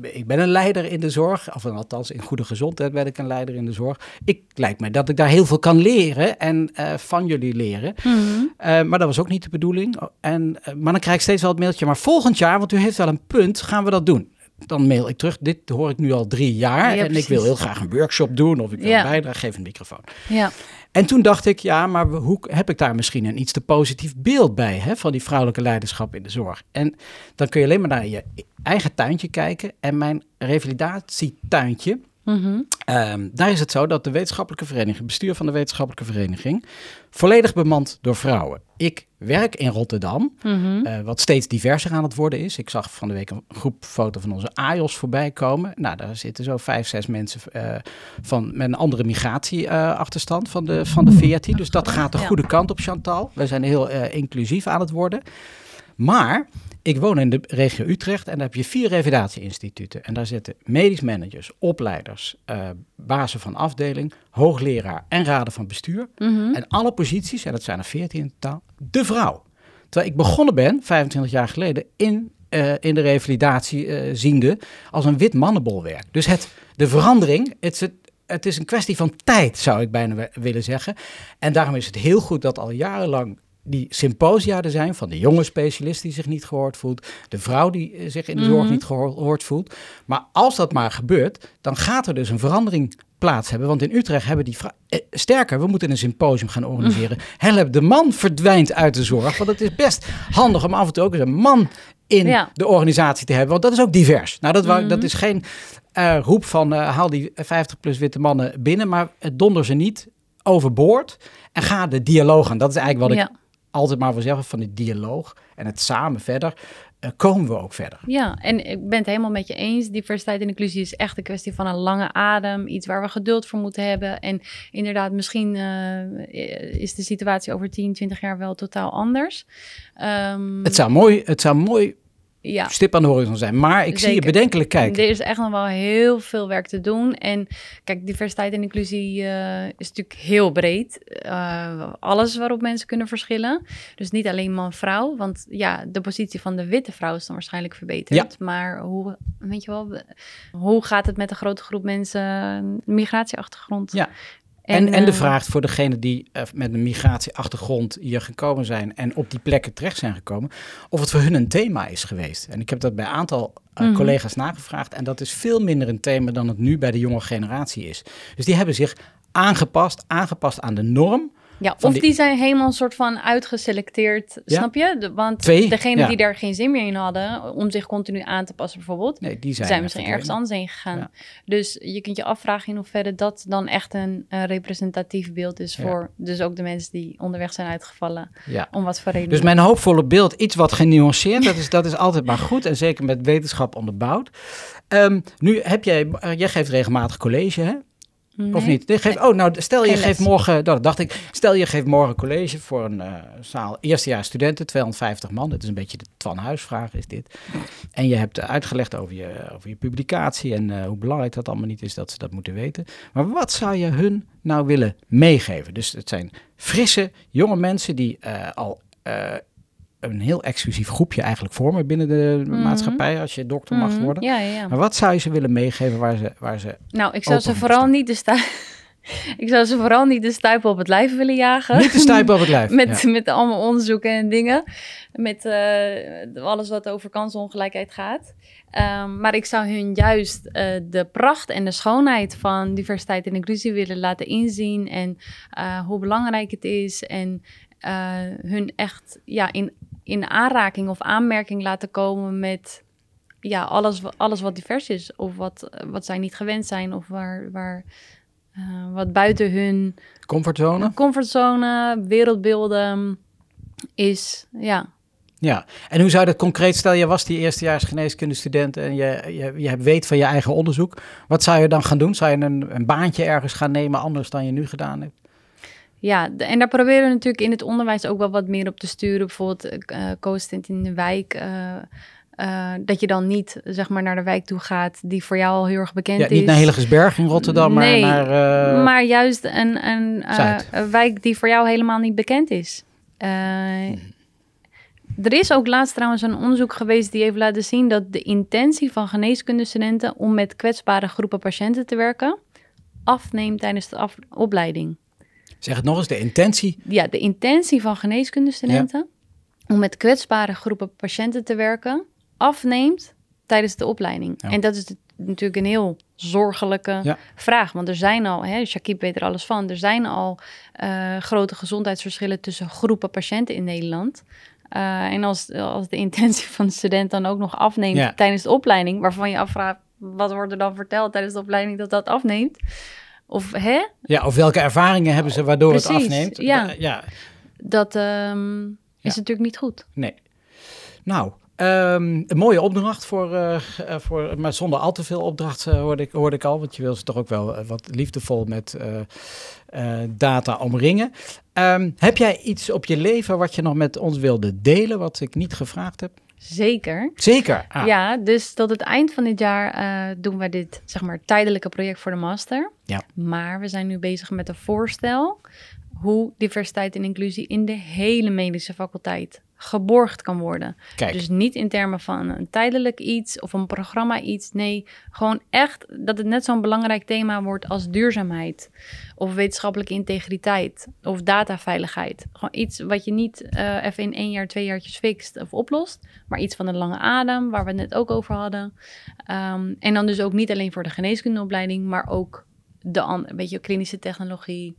ik ben een leider in de zorg, of althans in goede gezondheid ben ik een leider in de zorg. Ik lijkt me dat ik daar heel veel kan leren en uh, van jullie leren. Mhm. Uh, maar dat was ook niet de bedoeling. En, maar dan krijg ik steeds wel het mailtje. Maar volgend jaar, want u heeft wel een punt, gaan we dat doen dan mail ik terug. Dit hoor ik nu al drie jaar. Ja, en ik wil heel graag een workshop doen. Of ik wil Ja. een bijdrage geven, een microfoon. Ja. En toen dacht ik, ja, maar hoe heb ik daar misschien een iets te positief beeld bij hè, van die vrouwelijke leiderschap in de zorg? En dan kun je alleen maar naar je eigen tuintje kijken. En mijn revalidatietuintje, Mhm. Ehm, daar is het zo dat de wetenschappelijke vereniging, het bestuur van de wetenschappelijke vereniging, volledig bemand door vrouwen. Ik werk in Rotterdam, Mhm. eh, wat steeds diverser aan het worden is. Ik zag van de week een groep foto van onze AJOS voorbij komen. Nou, daar zitten zo vijf, zes mensen eh, van, met een andere migratieachterstand van de, van de VRT. Dus dat gaat de goede kant op, Chantal. We zijn heel eh, inclusief aan het worden. Maar ik woon in de regio Utrecht en daar heb je vier revalidatieinstituten. En daar zitten medisch managers, opleiders, eh bazen van afdeling, hoogleraar en raden van bestuur. Mhm. En alle posities, en dat zijn er veertien in totaal, de vrouw. Terwijl ik begonnen ben, 25 jaar geleden, in, eh, in de revalidatie eh, ziende als een wit mannenbolwerk. Dus het, de verandering, het is, het, het is een kwestie van tijd, zou ik bijna wi- willen zeggen. En daarom is het heel goed dat al jarenlang die symposia er zijn van de jonge specialist die zich niet gehoord voelt, de vrouw die eh, zich in de zorg Mhm. niet gehoor- gehoord voelt. Maar als dat maar gebeurt, dan gaat er dus een verandering plaats hebben. Want in Utrecht hebben die eh, sterker, we moeten een symposium gaan organiseren. Help, de man verdwijnt uit de zorg. Want het is best handig om af en toe ook eens een man in Ja. de organisatie te hebben. Want dat is ook divers. Nou, dat, wou- Mhm. dat is geen eh, roep van haal die 50 plus witte mannen binnen, maar donder ze niet overboord en ga de dialoog aan. Dat is eigenlijk wat ik. Altijd maar zeggen van die dialoog en het samen verder, eh, komen we ook verder. Ja, en ik ben het helemaal met je eens. Diversiteit en inclusie is echt een kwestie van een lange adem. Iets waar we geduld voor moeten hebben. En inderdaad, misschien eh, is de situatie over 10, 20 jaar wel totaal anders. Ehm, Het zou mooi, het zou mooi ja. stip aan de horizon zijn, maar ik zie je bedenkelijk kijken. Er is echt nog wel heel veel werk te doen. En kijk, diversiteit en inclusie eh, is natuurlijk heel breed. Eh, alles waarop mensen kunnen verschillen. Dus niet alleen man-vrouw. Want ja, de positie van de witte vrouw is dan waarschijnlijk verbeterd. Maar hoe, weet je wel, we- hoe gaat het met een grote groep mensen, migratieachtergrond? Ja. En, en, de eh, vraag voor degenen die eh, met een migratieachtergrond hier gekomen zijn en op die plekken terecht zijn gekomen, of het voor hun een thema is geweest. En ik heb dat bij een aantal eh, Mhm. collega's nagevraagd en dat is veel minder een thema dan het nu bij de jonge generatie is. Dus die hebben zich aangepast, aangepast aan de norm. Ja, of die- die... zijn helemaal een soort van uitgeselecteerd, Ja. snap je? De- want Twee, degenen ja. die daar geen zin meer in hadden, om zich continu aan te passen bijvoorbeeld, Nee, die zijn, zijn, misschien er ergens anders heen gegaan. Ja. Dus je kunt je afvragen in hoeverre dat dan echt een, een representatief beeld is voor dus ook de mensen die onderweg zijn uitgevallen. Om wat voor reden. Dus mijn hoopvolle beeld, iets wat genuanceerd, dat is, dat is altijd maar goed en zeker met wetenschap onderbouwd. Ehm, nu heb jij, eh, jij geeft regelmatig college, hè? Of niet? Oh, nou, stel je geeft morgen, dat dacht ik, stel je geeft morgen college voor een eh, zaal eerstejaars studenten, 250 man. Het is een beetje de Twan Huisvraag is dit. En je hebt uitgelegd over je, over je publicatie en eh, hoe belangrijk dat allemaal niet is dat ze dat moeten weten. Maar wat zou je hun nou willen meegeven? Dus het zijn frisse, jonge mensen die eh, al een heel exclusief groepje eigenlijk vormen binnen de Mhm. maatschappij, als je dokter mag Mhm. worden. Ja, ja. Maar wat zou je ze willen meegeven waar ze, waar ze Nou, ik zou ze vooral niet de stu- [laughs] Ik zou ze vooral niet de stuipen op het lijf willen jagen. niet te stuipen op het lijf? [laughs] Met, Ja. met allemaal onderzoeken en dingen. Met eh, alles wat over kansongelijkheid gaat. Ehm, maar ik zou hun juist eh, de pracht en de schoonheid van diversiteit en inclusie willen laten inzien. En eh, hoe belangrijk het is. En hun echt ja, in, in aanraking of aanmerking laten komen met ja, alles, alles wat divers is. Of wat, wat zij niet gewend zijn. Of waar, waar eh, wat buiten hun Comfortzone? comfortzone, wereldbeelden is. Ja, Ja. En hoe zou dat concreet, stel je was die eerstejaars geneeskundestudent en je, je, je weet van je eigen onderzoek. Wat zou je dan gaan doen? Zou je een, een baantje ergens gaan nemen anders dan je nu gedaan hebt? Ja, de- en daar proberen we natuurlijk in het onderwijs ook wel wat meer op te sturen. Bijvoorbeeld eh co-assistent in de wijk. eh, dat je dan niet zeg maar naar de wijk toe gaat die voor jou al heel erg bekend Ja, is. niet naar Hillegersberg in Rotterdam, Nee, maar naar... eh, maar juist een, een, wijk die voor jou helemaal niet bekend is. Hmm. Er is ook laatst trouwens een onderzoek geweest die heeft laten zien dat de intentie van geneeskundestudenten om met kwetsbare groepen patiënten te werken afneemt tijdens de af- opleiding. Zeg het nog eens, de intentie. Ja, de intentie van geneeskundestudenten om met kwetsbare groepen patiënten te werken afneemt tijdens de opleiding. Ja. En dat is natuurlijk een heel zorgelijke Ja. vraag. Want er zijn al, hè, Shakib weet er alles van, er zijn al eh, grote gezondheidsverschillen tussen groepen patiënten in Nederland. Eh, en als, als de intentie van de student dan ook nog afneemt tijdens de opleiding, waarvan je afvraagt, wat wordt er dan verteld tijdens de opleiding dat dat afneemt? Of hè, Ja, of welke ervaringen hebben ze waardoor het afneemt? ja. Da- ja, dat ehm, is Ja. natuurlijk niet goed. nee. Nou, ehm, een mooie opdracht voor, eh, eh, voor, maar zonder al te veel opdracht eh, hoorde, ik, hoorde ik al. Want je wil ze toch ook wel eh, wat liefdevol met eh, eh, data omringen. Ehm, heb jij iets op je leven wat je nog met ons wilde delen, wat ik niet gevraagd heb? Zeker. Zeker. Ah, Ja, dus tot het eind van dit jaar eh, doen wij dit, zeg maar, tijdelijke project voor de master. Ja. Maar we zijn nu bezig met een voorstel hoe diversiteit en inclusie in de hele medische faculteit geborgd kan worden. Kijk, Dus niet in termen van een tijdelijk iets of een programma iets. Nee, gewoon echt dat het net zo'n belangrijk thema wordt als duurzaamheid. Of wetenschappelijke integriteit. Of dataveiligheid. Gewoon iets wat je niet eh, even in één jaar, twee jaartjes fixt of oplost. Maar iets van de lange adem, waar we het net ook over hadden. Ehm, en dan dus ook niet alleen voor de geneeskundeopleiding, maar ook de een beetje klinische technologie.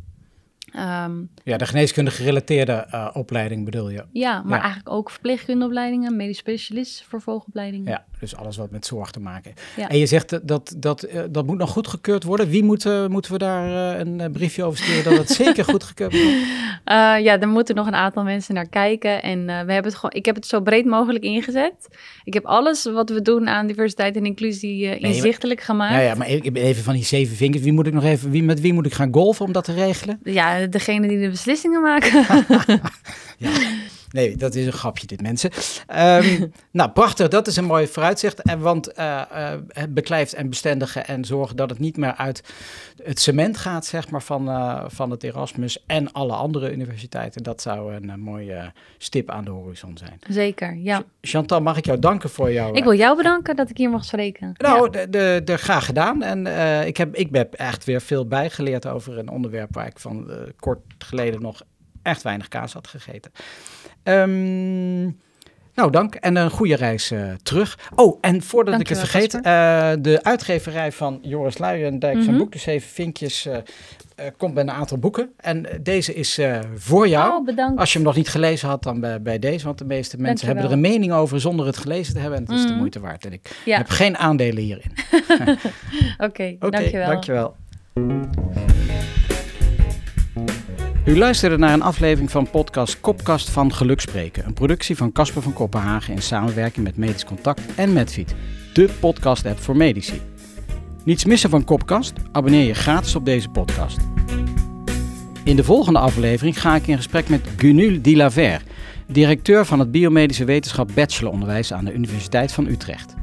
Ehm, ja, de geneeskunde gerelateerde eh, opleiding bedoel je? ja, maar Ja. eigenlijk ook verpleegkundeopleidingen, medisch specialist, vervolgopleidingen. Ja, dus alles wat met zorg te maken heeft. Ja. En je zegt dat dat, dat, eh, dat moet nog goedgekeurd worden. Wie moet, moeten we daar eh, een briefje over sturen dat het [laughs] zeker goedgekeurd wordt? Ja, er moeten nog een aantal mensen naar kijken. En we hebben het gewoon, ik heb het zo breed mogelijk ingezet. Ik heb alles wat we doen aan diversiteit en inclusie maar- inzichtelijk gemaakt. Ja, ja, maar even van die zeven vingers. Wie moet ik nog even, wie, met wie moet ik gaan golfen om dat te regelen? Ja, degene die de beslissingen maken. [laughs] [laughs] Nee, dat is een grapje dit, mensen. Ehm, [laughs] nou, prachtig. Dat is een mooi vooruitzicht. En want het beklijft en bestendigen en zorgen dat het niet meer uit het cement gaat, zeg maar, van, eh, van het Erasmus en alle andere universiteiten. Dat zou een mooie stip aan de horizon zijn. Zeker, ja. Chantal, mag ik jou danken voor jouw... Ik wil jou bedanken dat ik hier mag spreken. Nou, Ja. de, de, de, graag gedaan. En ik, heb, ik heb echt weer veel bijgeleerd over een onderwerp waar ik van kort geleden nog echt weinig kaas had gegeten. Ehm, nou, dank. En een goede reis eh, terug. Oh, en voordat ik het vergeet, eh, de uitgeverij van Joris Luijendijk, zijn Mhm. boek, De Zeven Vinkjes, eh, komt bij een aantal boeken. En deze is voor jou. Oh, bedankt. Als je hem nog niet gelezen had, dan bij, bij deze. Want de meeste mensen hebben er een mening over zonder het gelezen te hebben. En het is de Mhm. moeite waard. En ik Ja, heb geen aandelen hierin. [laughs] oké, [laughs] Oké, dankjewel. dankjewel. U luisterde naar een aflevering van podcast Kopkast van Gelukspreken. Een productie van Casper van Kopenhagen in samenwerking met Medisch Contact en Medfeed. De podcast-app voor medici. Niets missen van Kopkast? Abonneer je gratis op deze podcast. In de volgende aflevering ga ik in gesprek met Gunul Dilaver, directeur van het biomedische wetenschap bacheloronderwijs aan de Universiteit van Utrecht.